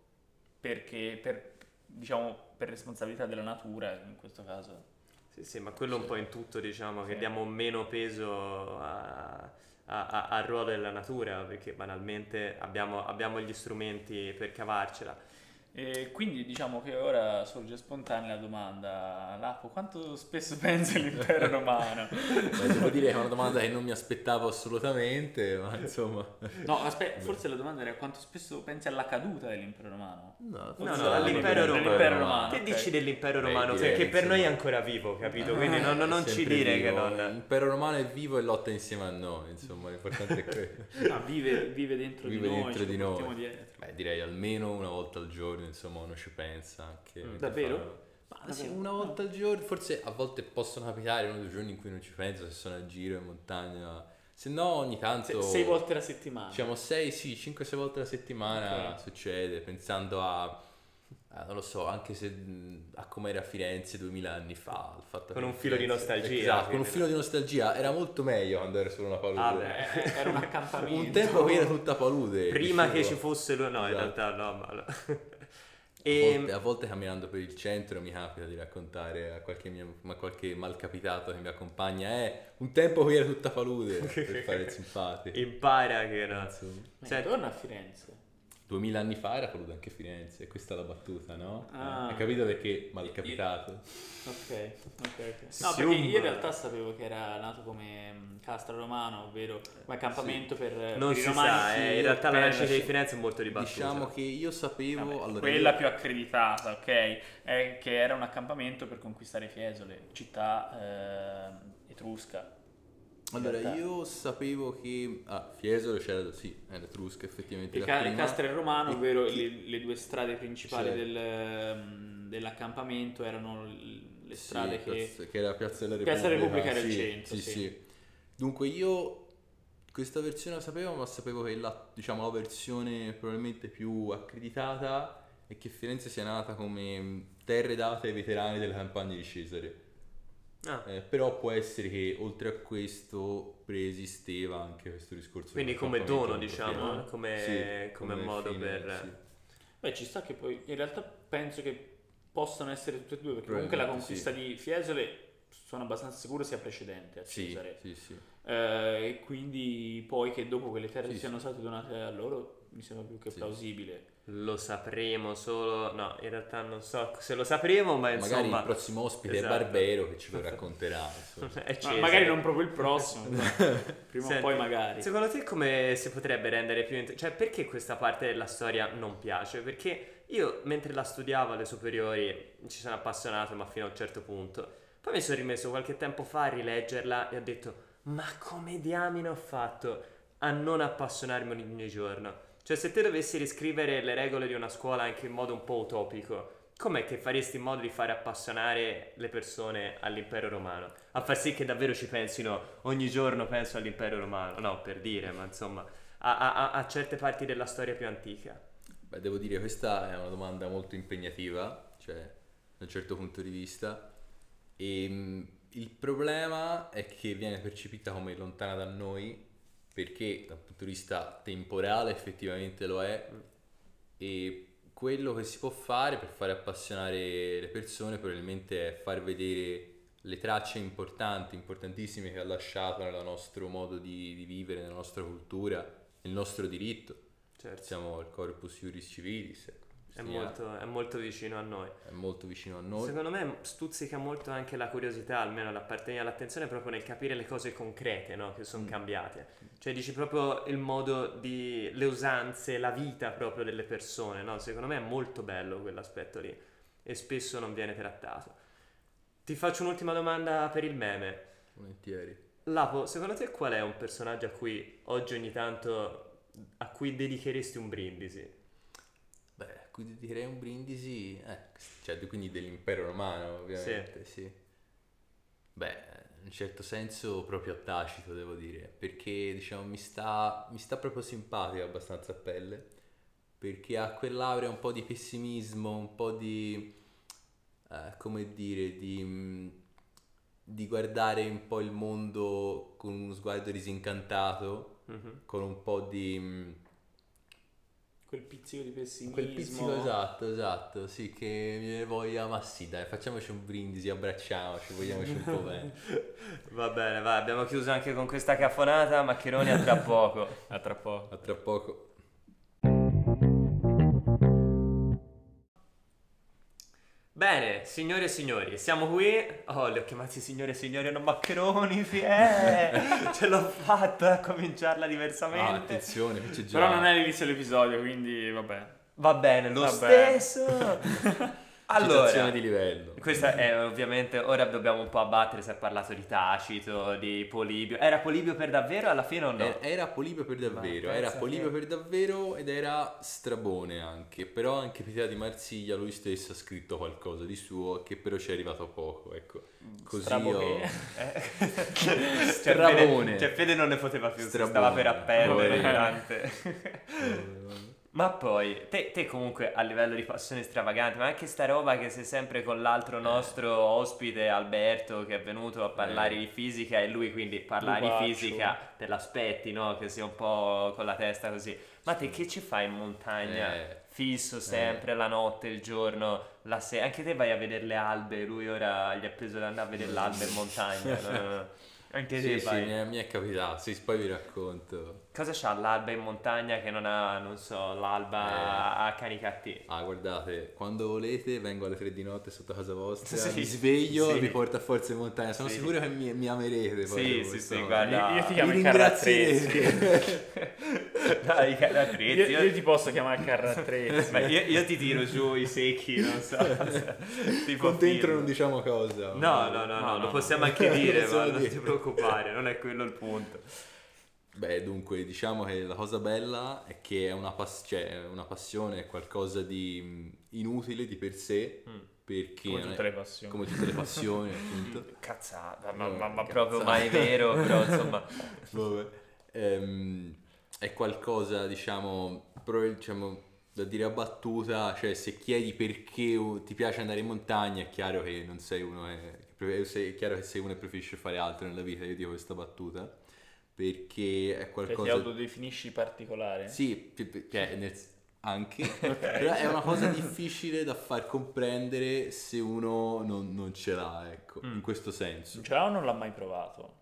perché per, diciamo, per responsabilità della natura, in questo caso. Sì, sì, ma quello un Sì. po' in tutto, diciamo, che Sì. diamo meno peso a- al ruolo della natura, perché banalmente abbiamo, abbiamo gli strumenti per cavarcela. E quindi diciamo che ora sorge spontanea la domanda, Lapo, quanto spesso pensi all'impero romano? Beh, devo dire che è una domanda che non mi aspettavo assolutamente, ma insomma... No, aspetta, forse la domanda era quanto spesso pensi alla caduta dell'impero romano? No, No, no, all'impero romano. All'impero romano. Che dici dell'impero Beh, romano? direi, Perché per noi è ancora vivo, capito? Ah, Quindi non, non- non ci dire che vivo. non... L'impero romano è vivo e lotta insieme a noi, insomma, l'importante è quello. No, vive, vive dentro Vive di noi, dentro di noi. Beh, direi almeno una volta al giorno, insomma, uno ci pensa anche. Mm. Davvero? fa- Ma sì, una volta al giorno, forse a volte possono capitare uno o due giorni in cui non ci penso, se sono a giro in montagna. Se no, ogni tanto... Se- sei volte alla settimana. Diciamo 6, sì, 5-6 volte alla settimana Ok. succede, pensando a, a, non lo so, anche se a come era Firenze 2000 anni fa. Con un filo di Firenze- nostalgia, Esatto, con un filo di nostalgia. Era molto meglio quando era solo una palude. Ah, beh. Eh, Era un accampamento. un tempo che era tutta palude. Prima che ci fosse lui, no, in Esatto. realtà no, ma... A e... volte, a volte camminando per il centro mi capita di raccontare a qualche, mio, ma qualche malcapitato che mi accompagna, eh, un tempo qui era tutta palude, per fare il simpatico. Impara che no. Eh, Senti- torna a Firenze. 2000 anni fa era palude anche Firenze, questa è la battuta, no? Ah. Hai capito perché malcapitato? Ok, ok, ok. No, perché io in realtà sapevo che era nato come mh, Castra Romano, ovvero come accampamento per, Non per i si romani. sa, eh, in realtà la nascita di Firenze è molto dibattuta. Diciamo che io sapevo... Vabbè, allora, quella io- più accreditata, ok? È che era un accampamento per conquistare Fiesole, città eh, etrusca. Allora, realtà. io sapevo che... Ah, Fiesole c'era... Sì, era Etrusca effettivamente. Il, la ca- il. Castra Romano, E ovvero chi- le, le due strade principali del, mh, dell'accampamento erano le Sì, strade che... piazza- che era Piazza della Repubblica. Piazza della Repubblica era il sì, centro, Sì, sì. sì. Dunque io questa versione la sapevo, ma sapevo che la, diciamo, la versione probabilmente più accreditata è che Firenze sia nata come mh, terre date ai veterani delle campagne di Cesare. Ah, Eh, però può essere che oltre a questo preesisteva anche questo discorso. quindi come dono, diciamo, pochino. come, Sì, come modo fine, per... sì. Beh, ci sta che poi in realtà penso che possano essere tutte e due, perché comunque la conquista di Fiesole sono abbastanza sicuro sia precedente a Sì, Cesare. sì, sì. Eh, e quindi poi che dopo quelle terre Sì, siano state donate a loro mi sembra più che Sì. plausibile. Lo sapremo solo... No, in realtà non so se lo sapremo, ma Magari insomma... il prossimo ospite esatto. è Barbero che ce lo racconterà. Ma magari non proprio il prossimo, ma prima Senti, o poi magari. Secondo te come si potrebbe rendere più... int- Cioè, perché questa parte della storia non piace? Perché io, mentre la studiavo alle superiori, ci sono appassionato, ma fino a un certo punto. Poi mi sono rimesso qualche tempo fa a rileggerla e ho detto, ma come diamine ho fatto a non appassionarmi ogni giorno? Cioè, se te dovessi riscrivere le regole di una scuola anche in modo un po' utopico, com'è che faresti in modo di fare appassionare le persone all'impero romano? A far sì che davvero ci pensino ogni giorno penso all'impero romano, no, per dire, ma insomma, a, a, a certe parti della storia più antica. Beh, devo dire, questa è una domanda molto impegnativa, cioè, da un certo punto di vista. E mh, il problema è che viene percepita come lontana da noi, perché dal punto di vista temporale effettivamente lo è, e quello che si può fare per fare appassionare le persone probabilmente è far vedere le tracce importanti, importantissime che ha lasciato nel nostro modo di, di vivere, nella nostra cultura, nel nostro diritto. Certo. Siamo al Corpus Juris Civilis. È Sì, molto, è molto vicino a noi. è molto vicino a noi. Secondo me stuzzica molto anche la curiosità, almeno l'appartenere all'attenzione, proprio nel capire le cose concrete no? che sono Mm. cambiate. Cioè dici proprio il modo di... le usanze, la vita proprio delle persone, no? Secondo me è molto bello quell'aspetto lì e spesso non viene trattato. Ti faccio un'ultima domanda per il meme. Volentieri. Lapo, secondo te qual è un personaggio a cui oggi ogni tanto a cui dedicheresti un brindisi? Beh, qui direi un brindisi, eh, cioè quindi dell'impero romano ovviamente, sì. Beh, in un certo senso proprio a tacito devo dire, perché diciamo mi sta, mi sta proprio simpatico abbastanza a pelle, perché ha quell'aurea un po' di pessimismo, un po' di, eh, come dire, di, di guardare un po' il mondo con uno sguardo disincantato, Mhm. con un po' di... Quel pizzico di pessimismo. Quel pizzico esatto, esatto, sì, che mi viene voglia, ma sì, dai, facciamoci un brindisi, abbracciamoci, vogliamoci un po' bene. Va bene, va, abbiamo chiuso anche con questa caffonata, Maccheroni a tra poco. A tra poco. A tra poco. Bene, signore e signori, siamo qui. Oh, li ho chiamati signore e signori, non Maccheroni, sì, eh, ce l'ho fatta a cominciarla Ah, diversamente. attenzione, qui c'è già... Però non è l'inizio dell'episodio, quindi vabbè. Va bene, lo Va bene. stesso. Citazione allora, di livello. questa è ovviamente, ora dobbiamo un po' abbattere se ha parlato di Tacito, di Polibio. Era Polibio per davvero alla fine o no? Era, era Polibio per davvero, era Polibio che- per davvero ed era Strabone anche, però anche Pietà di Marsiglia lui stesso ha scritto qualcosa di suo che però ci è arrivato poco, ecco. Così Strabone. io... Eh? cioè, Strabone. Fede, cioè Fede non ne poteva più, si Strabone. stava per appendere Povero. durante. Ma poi, te, te comunque a livello di passione stravagante, ma anche sta roba che sei sempre con l'altro nostro ospite Alberto che è venuto a parlare Eh. di fisica e lui quindi parlare di fisica te l'aspetti, no? Che sia un po' con la testa così. Ma te che ci fai in montagna? Eh. Fisso sempre, la notte, il giorno, la sera. Anche te vai a vedere le albe, lui ora gli ha preso da andare a vedere l'alba in montagna. no. Anche Sì, te sì, vai. mi è, mi è capitato, sì, poi vi racconto. Cosa c'ha l'alba in montagna che non ha, non so, l'alba Eh. a Canicattì? Ah, guardate, quando volete vengo alle 3 di notte sotto casa vostra, Sì, mi sveglio sì. e vi porto a forza in montagna. Sono Sì. sicuro che mi, mi amerete. Sì, sì, sì, guarda. Io, io ti chiamo ringrazierete. Dai, Io, Carattrezzi. io ti posso chiamare carrattrezzi. Ma io, io ti tiro giù i secchi, non so. tipo Con dentro film. non diciamo cosa. No, no, no, no, No, lo no, possiamo no. anche dire, ma Possiamo non ti preoccupare, non è quello il punto. Beh, dunque, diciamo che la cosa bella è che è una, pass- cioè, una passione, è qualcosa di inutile di per sé, Mm. perché Come è- tutte le passioni. come tutte le passioni, appunto. Cazzata, ma, No, ma- ma cazzata. proprio mai vero, però insomma... Vabbè. Ehm, è qualcosa, diciamo, pro- diciamo, da dire a battuta, cioè se chiedi perché ti piace andare in montagna è chiaro che non sei uno pre- sei- è chiaro che sei uno che preferisce fare altro nella vita, io dico questa battuta, perché è Cioè, ti qualcosa... autodefinisci particolare? Sì, cioè, nel- anche, però è una cosa difficile da far comprendere se uno non, non ce l'ha, ecco, Mm. in questo senso. Non ce l'ha o non l'ha mai provato?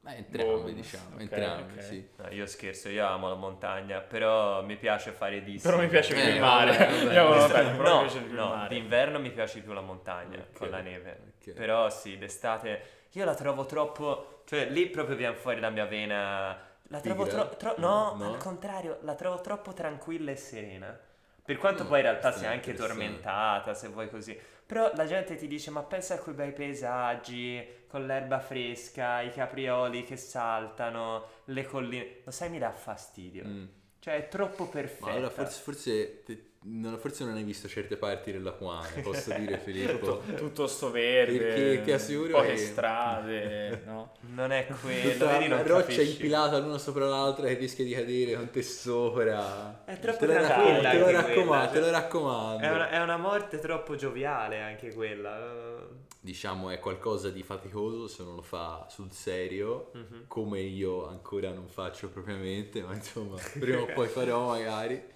Ma entrambi, Boh, diciamo, ok, entrambi, ok. sì. No, io scherzo, io amo la montagna, però mi piace fare dischi. Però mi piace più Eh, il mare. vabbè, vabbè. Io notato, però no, mi piace no, mare. d'inverno mi piace più la montagna Ok, con la neve. Però sì, d'estate io la trovo troppo, cioè lì proprio viene fuori la mia vena. La trovo troppo, no, No? al contrario, la trovo troppo tranquilla e serena. Per quanto Mm, poi in realtà questo sia anche tormentata, se vuoi così. Però la gente ti dice, ma pensa a quei bei paesaggi, con l'erba fresca, i caprioli che saltano, le colline. Lo sai, mi dà fastidio. Mm. Cioè, è troppo perfetta. Ma allora forse, forse, te- non, forse non hai visto certe parti dell'Aquane, posso dire Filippo. Tutto, tutto sto verde, Perché ti assicuro poche che- strade, no? Non è quello, Tutta vedi, la non roccia capisci. impilata l'una sopra l'altra che rischia di cadere con te sopra. È troppo te lo, tranquilla raccomando, te lo raccomando, te lo raccomando. È una, è una morte troppo gioviale anche quella. Diciamo è qualcosa di faticoso se non lo fa sul serio, Mhm. come io ancora non faccio propriamente, ma insomma prima o poi farò magari.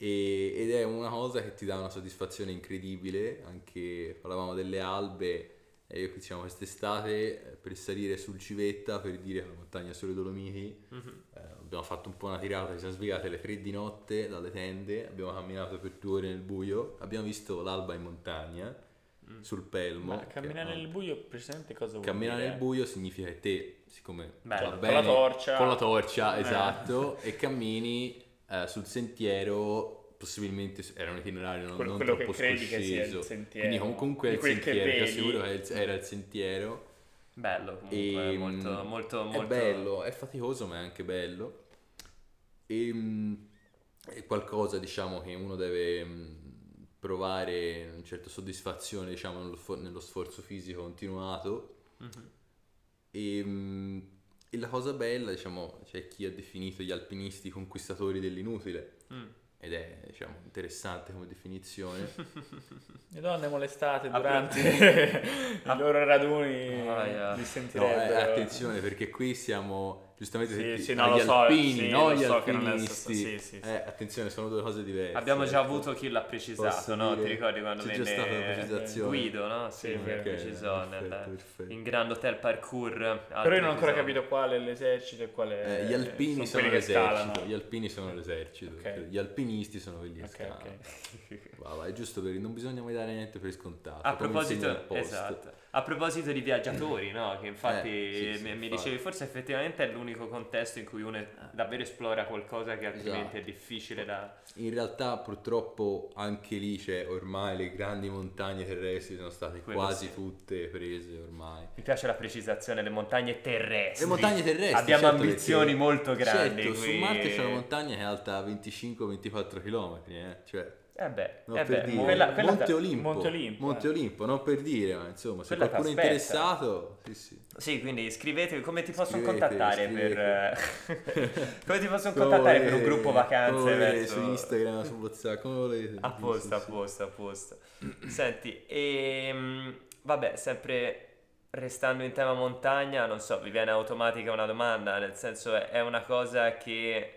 E- ed è una cosa che ti dà una soddisfazione incredibile, anche parlavamo delle albe, e io diciamo quest'estate eh, per salire sul Civetta, per dire la montagna sulle Dolomiti, Mhm. eh, abbiamo fatto un po' una tirata, ci siamo svegliati alle 3 di notte dalle tende, abbiamo camminato per due ore nel buio, abbiamo visto l'alba in montagna Mm. sul Pelmo. Ma camminare nel buio precisamente cosa vuol Camminare dire? nel buio significa che te, siccome Bello, va con bene, la torcia. con la torcia, Eh. esatto, e cammini eh, sul sentiero, possibilmente era un itinerario non, Quello- non quello che troppo credi che sia il scosceso. sentiero. Quindi com- comunque il sentiero, ti assicuro era il sentiero. Bello comunque, E, molto, mm, molto, È molto... bello, è faticoso ma è anche bello. E, mm, è qualcosa diciamo che uno deve mm, provare una certa soddisfazione diciamo nello, sfor- nello sforzo fisico continuato. Mhm. E, mm, e la cosa bella, diciamo, c'è chi ha definito gli alpinisti conquistatori dell'inutile Mm. ed è, diciamo, interessante come definizione. Le donne molestate durante i loro raduni Ah, yeah. li No, sentirebbero. eh, attenzione perché qui siamo giustamente Sì, senti- sì, no, agli lo so, alpini, sì, no lo gli so che non è stesso- sì, sì, sì. Eh, attenzione, sono due cose diverse. Abbiamo già ecco. avuto chi l'ha precisato, no? Ti ricordi quando c'è già venne stata la precisazione. Guido, no? Sì, Sì, vero. precisò nel- perfetto, in Grand Hotel Parkour. Però io non ho ancora capito quale è l'esercito e quale Eh, gli alpini sono, che l'esercito, gli alpini sono l'esercito, Ok. gli alpinisti sono quelli che Ok, scalano. ok. Va, va, è giusto per non bisogna mai dare niente per scontato. A proposito, esatto. A proposito di viaggiatori, no? Che infatti Eh, sì, sì, mi, mi dicevi, forse effettivamente è l'unico contesto in cui uno davvero esplora qualcosa che altrimenti è Esatto. difficile da... In realtà purtroppo anche lì c'è ormai le grandi montagne terrestri sono state Quello quasi sì. tutte prese ormai. Mi piace la precisazione, le montagne terrestri. Le montagne terrestri. Abbiamo certo, ambizioni perché- molto grandi. Certo, su qui. Marte c'è una montagna che è alta 25-24 km, eh? cioè, Eh beh, non eh per beh, dire. quella- quella- Monte Olimpo. Monte Olimpo, Monte eh. Olimpo, non per dire, ma insomma, se Quella qualcuno è interessato, sì, sì. Sì, quindi scrivete come ti possono Scrivete, contattare scrivete. per come ti possono Come contattare per un gruppo vacanze volete, verso su Instagram, su WhatsApp, come volete. A posto, a sì. posto, a posto. Senti, e vabbè, sempre restando in tema montagna, non so, vi viene automatica una domanda, nel senso è una cosa che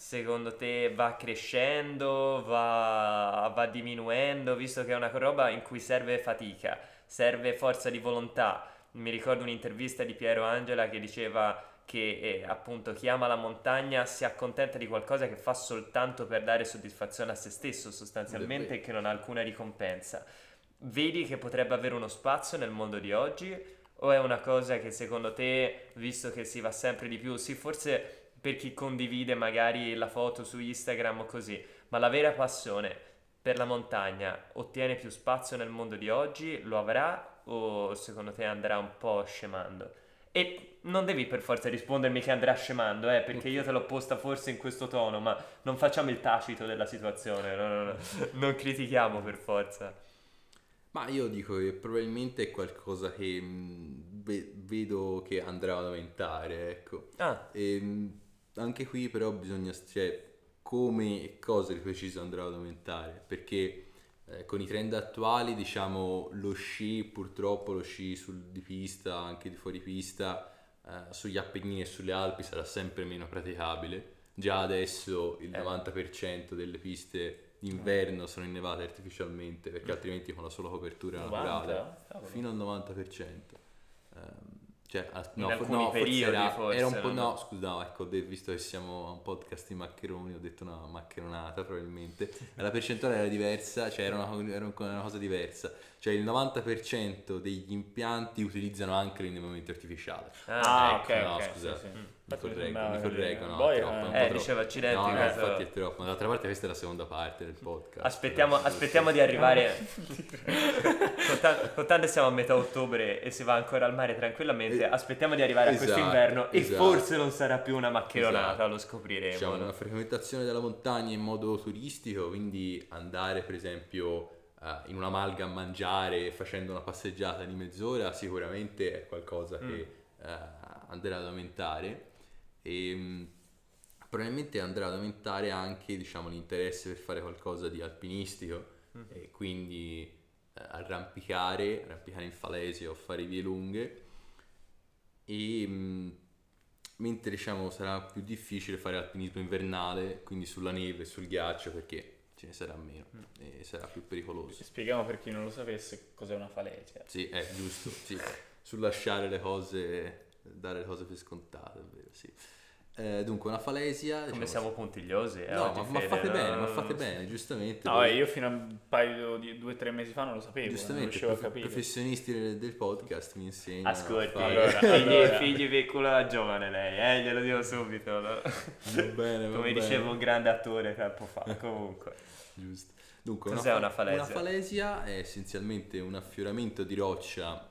secondo te va crescendo, va, va diminuendo, visto che è una roba in cui serve fatica, serve forza di volontà. Mi ricordo un'intervista di Piero Angela che diceva che eh, appunto chi ama la montagna si accontenta di qualcosa che fa soltanto per dare soddisfazione a se stesso sostanzialmente e che non ha alcuna ricompensa. Vedi che potrebbe avere uno spazio nel mondo di oggi o è una cosa che secondo te, visto che si va sempre di più, sì forse per chi condivide magari la foto su Instagram o così, ma la vera passione per la montagna ottiene più spazio nel mondo di oggi, lo avrà o secondo te andrà un po' scemando? E non devi per forza rispondermi che andrà scemando, eh, perché io te l'ho posta forse in questo tono, ma non facciamo il tacito della situazione, no, no, no. non critichiamo per forza. Ma io dico che probabilmente è qualcosa che ve- vedo che andrà ad aumentare, ecco. Ah, E, mh, anche qui però bisogna, cioè, come e cosa di preciso andrà ad aumentare, perché eh, con i trend attuali, diciamo, lo sci, purtroppo lo sci sul, di pista, anche di fuori pista, eh, sugli Appennini e sulle Alpi sarà sempre meno praticabile. Già adesso il Eh. 90% delle piste d'inverno sono innevate artificialmente, perché altrimenti con la sola copertura 90? naturale fino al 90%. Ehm, cioè, no, fo- alcuni no, forse periodi, era, forse, era un po', no, scusa, no, ecco, visto che siamo un podcast di maccheroni, ho detto una maccheronata probabilmente, la percentuale era diversa, cioè era una, era un- una cosa diversa, cioè il 90% degli impianti utilizzano anche l'innevamento artificiale. ah, ecco, ok, no, ok, scusa. sì, sì. Mi mi che- correggo, no, è troppo, Eh, troppo. dicevo accidenti, No, no, questo- infatti è troppo. D'altra parte questa è la seconda parte del podcast. Aspettiamo, Però, aspettiamo di arrivare. Contan- Contando siamo a metà ottobre e si va ancora al mare tranquillamente. Eh, Aspettiamo di arrivare a esatto, questo inverno e esatto. forse non sarà più una maccheronata, Esatto. lo scopriremo. Diciamo, no? una frequentazione della montagna in modo turistico, quindi andare per esempio eh, in una malga a mangiare facendo una passeggiata di mezz'ora sicuramente è qualcosa che eh, andrà ad aumentare e mh, probabilmente andrà ad aumentare anche diciamo, l'interesse per fare qualcosa di alpinistico e quindi eh, arrampicare, arrampicare in falesia o fare vie lunghe e mh, mentre diciamo sarà più difficile fare alpinismo invernale, quindi sulla neve e sul ghiaccio perché ce ne sarà meno e sarà più pericoloso. Spieghiamo per chi non lo sapesse cos'è una falesia. Sì, è giusto, sì. Sul lasciare le cose, dare le cose per scontate, vero, sì. Eh, dunque, una falesia... Come diciamo, siamo puntigliosi, eh, No, ma, ma fate no? bene, ma fate bene, giustamente. No, eh, io fino a un paio di due o tre mesi fa non lo sapevo, non giustamente, a prof- professionisti del, del podcast mi insegnano. Ascolti, fare- Allora, figli, allora. figli piccola giovane lei, eh, glielo dico subito. no? Va bene, va Come bene. diceva un grande attore tempo fa, comunque. Giusto. Dunque, Cos'è fa- una falesia? Una falesia è essenzialmente un affioramento di roccia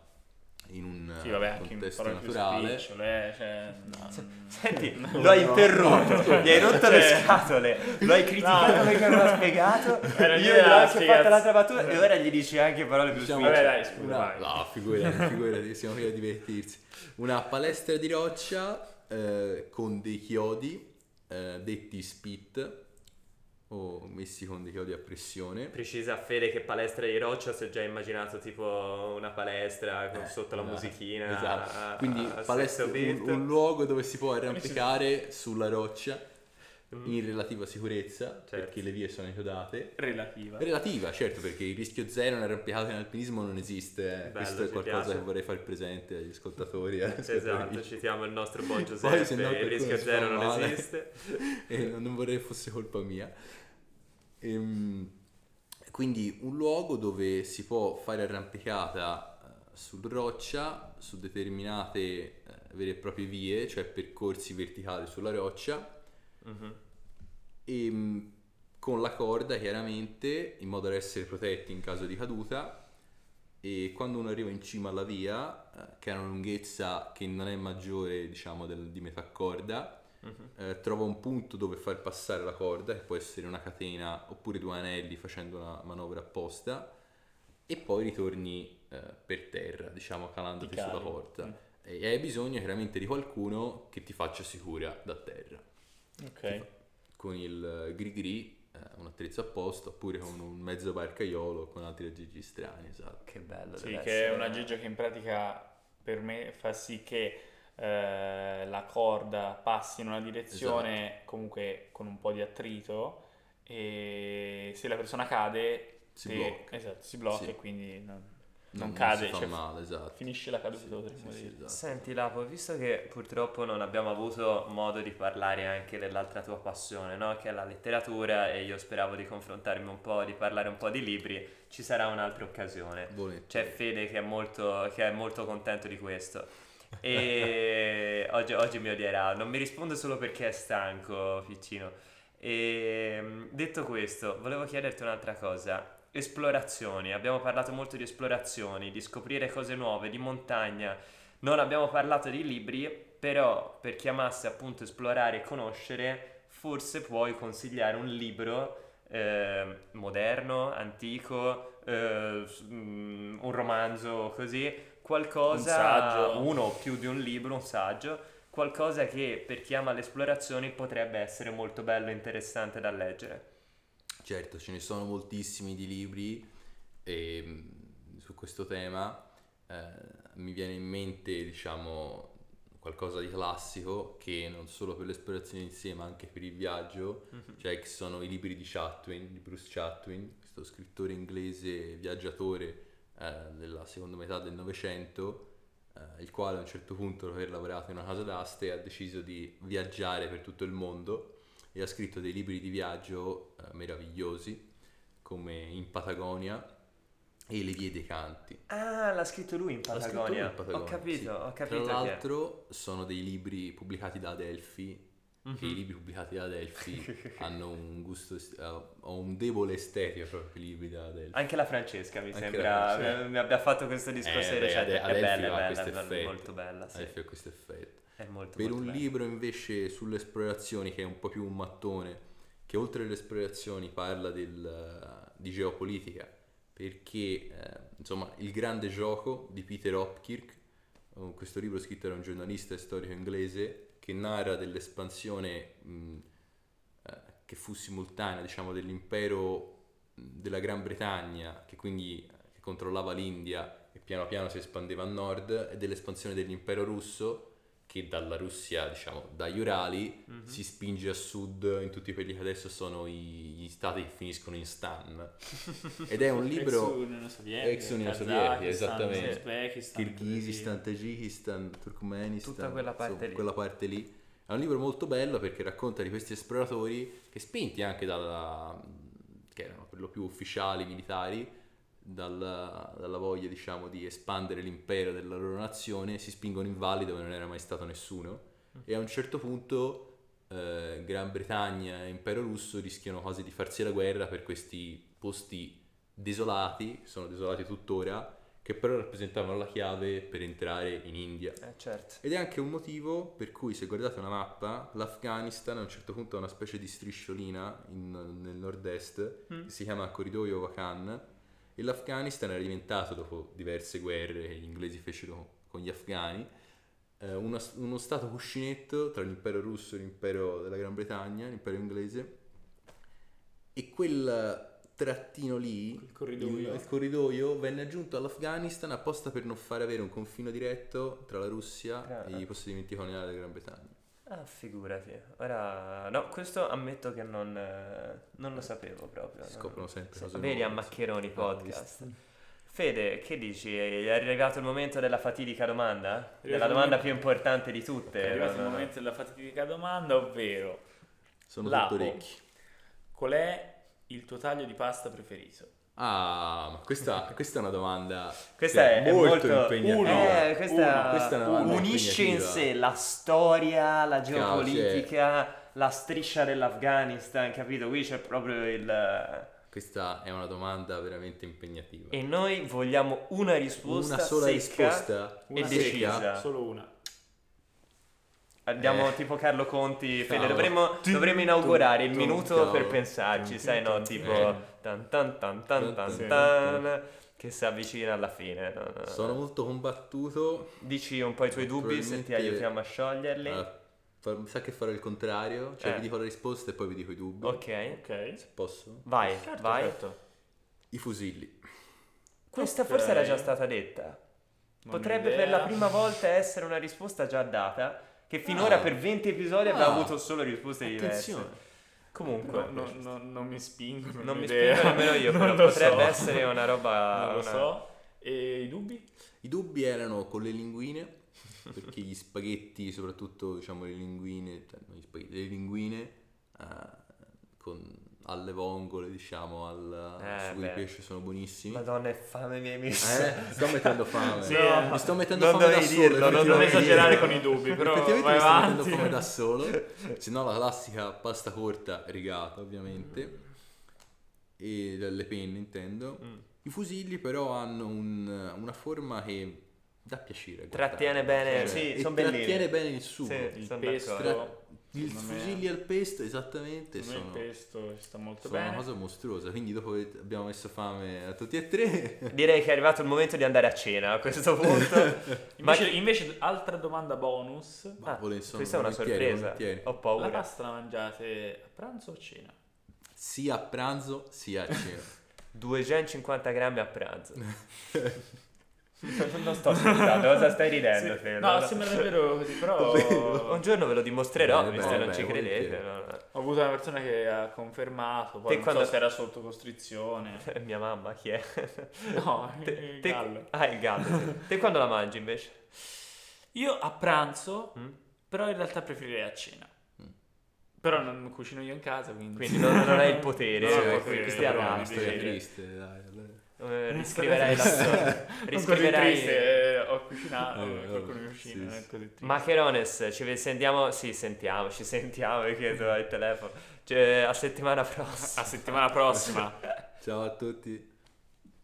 in un Sì, vabbè, eh, anche in contesto parole più naturale. spicciole, eh, cioè, non- Senti, No, lo hai no. interrotto, gli hai rotto le Cioè- scatole, lo hai criticato No. perché non ha spiegato, Era io gli ho la anche fatto l'altra battuta e ora gli dici anche parole più Diciamo- spicciole. Vabbè, dai, scusa, Una- vai. No, figurati, figurati, siamo qui a divertirsi. Una palestra di roccia eh, con dei chiodi, eh, detti spit, o messi con dei chiodi a pressione. Precisa Fede che palestra di roccia si è già immaginato tipo una palestra con sotto la Esatto, musichina. Esatto. a- Quindi a palestra, stesso un, un luogo dove si può arrampicare sulla roccia Mm. in relativa sicurezza, Certo. perché le vie sono inchiodate. relativa. Relativa, certo, perché il rischio zero in arrampicato in alpinismo non esiste. eh. Bello, Questo è qualcosa piace. che vorrei far presente agli ascoltatori. eh. Esatto, citiamo il nostro buon Poi, Giuseppe, se no, il rischio zero non male. esiste. e non non vorrei fosse colpa mia. Ehm, quindi un luogo dove si può fare arrampicata eh, su roccia, su determinate eh, vere e proprie vie, cioè percorsi verticali sulla roccia, Mhm. e mh, con la corda chiaramente in modo da essere protetti in caso di caduta e quando uno arriva in cima alla via eh, che ha una lunghezza che non è maggiore diciamo del- di metà corda Mhm. eh, trova un punto dove far passare la corda che può essere una catena oppure due anelli facendo una manovra apposta e poi ritorni eh, per terra diciamo calandoti Ti sulla corda Mm. e hai bisogno chiaramente di qualcuno che ti faccia sicura da terra Ok. con il grigri, eh, un attrezzo apposta, oppure con un mezzo barcaiolo con altri aggeggi strani, esatto. Che bello. Sì, che è essere. un aggeggio che in pratica per me fa sì che eh, la corda passi in una direzione Esatto. comunque con un po' di attrito e se la persona cade Si te- blocca. esatto, si blocca Sì. e quindi non, Non, non cade, si fa cioè, male, esatto. finisce la caduta, Sì, sì, esatto. Senti Lapo, visto che purtroppo non abbiamo avuto modo di parlare anche dell'altra tua passione, no? che è la letteratura, e io speravo di confrontarmi un po', di parlare un po' di libri, ci sarà un'altra occasione. Volentieri. C'è Fede che è molto, che è molto contento di questo. E oggi, oggi mi odierà. Non mi risponde solo perché è stanco, piccino. E detto questo, volevo chiederti un'altra cosa. Esplorazioni. Abbiamo parlato molto di esplorazioni, di scoprire cose nuove, di montagna. Non abbiamo parlato di libri, però per chi amasse appunto esplorare e conoscere, forse puoi consigliare un libro eh, moderno, antico, eh, mm, un romanzo così, qualcosa, Un saggio. uno o più di un libro, un saggio, qualcosa che per chi ama le esplorazioni potrebbe essere molto bello e interessante da leggere. Certo, ce ne sono moltissimi di libri e, mh, su questo tema. eh, mi viene in mente, diciamo, qualcosa di classico che non solo per l'esplorazione in sé, ma anche per il viaggio, cioè che sono i libri di Chatwin, di Bruce Chatwin, questo scrittore inglese viaggiatore eh, della seconda metà del Novecento, eh, il quale a un certo punto, dopo aver lavorato in una casa d'aste, ha deciso di viaggiare per tutto il mondo e ha scritto dei libri di viaggio eh, meravigliosi, come In Patagonia, e le vie dei canti. Ah, l'ha scritto lui in Patagonia. lui in Patagonia, Ho capito, sì. ho capito. Tra l'altro sono dei libri pubblicati da Adelphi Mhm. che i libri pubblicati da Adelphi hanno un gusto, est- eh, ho un debole estetica proprio i libri da Adelphi. Anche la Francesca mi Anche sembra Francesca. eh, mi abbia fatto questo discorso Eh, di beh, recente. È bella, è bella, è molto bella, sì. Adelphi ha questo effetto. È molto, Per molto un bella. libro invece sulle esplorazioni che è un po' più un mattone, che oltre alle esplorazioni parla del, di geopolitica, perché eh, insomma il grande gioco di Peter Hopkirk, eh, questo libro scritto da un giornalista e storico inglese che narra dell'espansione mh, eh, che fu simultanea diciamo dell'impero della Gran Bretagna che quindi eh, che controllava l'India e piano piano si espandeva a nord e dell'espansione dell'impero russo che dalla Russia, diciamo, dagli Urali Mhm. si spinge a sud in tutti quelli che adesso sono i- gli stati che finiscono in stan. Ed è un Ex libro Unione Sovietica, ex Unione Sovietica, esattamente. Kirghizistan, Tagikistan, Turkmenistan, Tutta quella parte insomma, lì. quella parte lì. È un libro molto bello perché racconta di questi esploratori che spinti anche dalla che erano per lo più ufficiali militari dalla, dalla voglia diciamo di espandere l'impero della loro nazione si spingono in valli dove non era mai stato nessuno e a un certo punto eh, Gran Bretagna e Impero Russo rischiano quasi di farsi la guerra per questi posti desolati, sono desolati tuttora, che però rappresentavano la chiave per entrare in India. Eh, certo. Ed è anche un motivo per cui, se guardate una mappa, l'Afghanistan a un certo punto ha una specie di strisciolina in- nel nord-est Mm. che si chiama Corridoio Vakan e l'Afghanistan era diventato, dopo diverse guerre che gli inglesi fecero con gli afghani, eh, uno, uno stato cuscinetto tra l'impero russo e l'impero della Gran Bretagna, l'impero inglese, e quel trattino lì, Il corridoio. il, il corridoio, venne aggiunto all'Afghanistan apposta per non far avere un confino diretto tra la Russia Grande. e i possedimenti coloniali della Gran Bretagna. Ah, figurati. Ora, no, questo ammetto che non, eh, non lo sapevo proprio. Si no. scoprono sempre cose Vedi a Maccheroni podcast. Fede, che dici? È arrivato il momento della fatidica domanda? Della domanda momento- più importante di tutte. È arrivato no, il no, no. momento della fatidica domanda, ovvero Sono Lapo. tutto orecchi. qual è il tuo taglio di pasta preferito? Ah, ma questa, questa è una domanda Questa cioè, è, molto, molto impegnativa. Eh, questa, Uno, questa è una domanda unisce in sé la storia, la cioè geopolitica, la striscia dell'Afghanistan, capito? Qui c'è proprio il... Questa è una domanda veramente impegnativa. E noi vogliamo una risposta Una sola secca risposta e Una decisa. secca, Solo una. Andiamo Eh. tipo Carlo Conti, Fede, dovremmo, dovremmo inaugurare il minuto per pensarci, sai no? Tipo eh. Tan tan tan tan tan tan, che si avvicina alla fine. no, no, no. Sono molto combattuto. Dici un po' i tuoi dubbi se ti aiutiamo a scioglierli. Ah, mi sa che farò il contrario, cioè Eh. vi dico la risposta e poi vi dico i dubbi. Ok, Ok. Se posso? vai, Certo, vai. certo. I fusilli. Questa Ok. forse era già stata detta. Non Potrebbe per la prima volta essere una risposta già data, che finora Ah. per 20 episodi abbiamo Ah. avuto solo risposte diverse. Comunque, No, no, no, non mi spingo. non mi idea. spingo nemmeno io, Non però potrebbe so. essere una roba... Non lo una- so. E i dubbi? I dubbi erano con le linguine, perché gli spaghetti, soprattutto diciamo le linguine, cioè non gli spaghetti, le linguine eh, con alle vongole, diciamo, al Eh, sugo di pesce sono buonissimi. Madonna, è fame mi hai messo. Eh, sto mettendo fame. Sì, No, mi sto mettendo non fame da dovevi solo. dirlo, non dovevi esagerare con i dubbi, però Effettivamente vai mi sto avanti. mettendo fame da solo. Se no la classica pasta corta rigata, ovviamente. E le penne intendo. Mm. I fusilli però hanno un- una forma che dà piacere. Trattiene guardare. bene, Cioè, sì, e son bellini. trattiene bene il sugo. Sì, Il sono pesto. d'accordo. Il fusilli al pesto, esattamente, sono, il pesto ci sta molto sono una bene. cosa mostruosa. Quindi dopo che abbiamo messo fame a tutti e tre, Direi che è arrivato il momento di andare a cena a questo punto. Ma Invece, invece, altra domanda bonus. Ah, questa è una volentieri, sorpresa. volentieri. Ho La paura. pasta la mangiate a pranzo o a cena? sia a pranzo sia a cena. 250 grammi a pranzo. non sto scherzando, cosa stai ridendo? Sì. No, No, sembra davvero così, però Davvero? Un giorno ve lo dimostrerò, Eh, visto beh, che non beh, ci credete. no, no. ho avuto una persona che ha confermato, poi Te non quando- so se era sotto costrizione. Mia mamma, chi è? No, Te- il te- gallo. Ah, il gallo. sì. Te quando la mangi invece? Io a pranzo, Mm? però in realtà preferirei a cena. Mm. Però non cucino io in casa, quindi... Quindi non, non hai il potere. No, cioè, no, que- potere, questi però, arrasti, dice- storia vedi. Eh, riscriverai la storia. Riscriverai... triste, eh, ho cucinato, Eh, qualcuno vabbè, mi cucina, sì. Macherones, ci sentiamo, sì, sentiamo, ci sentiamo, chiedo al telefono. Cioè, a settimana prossima. A settimana prossima. Ciao a tutti.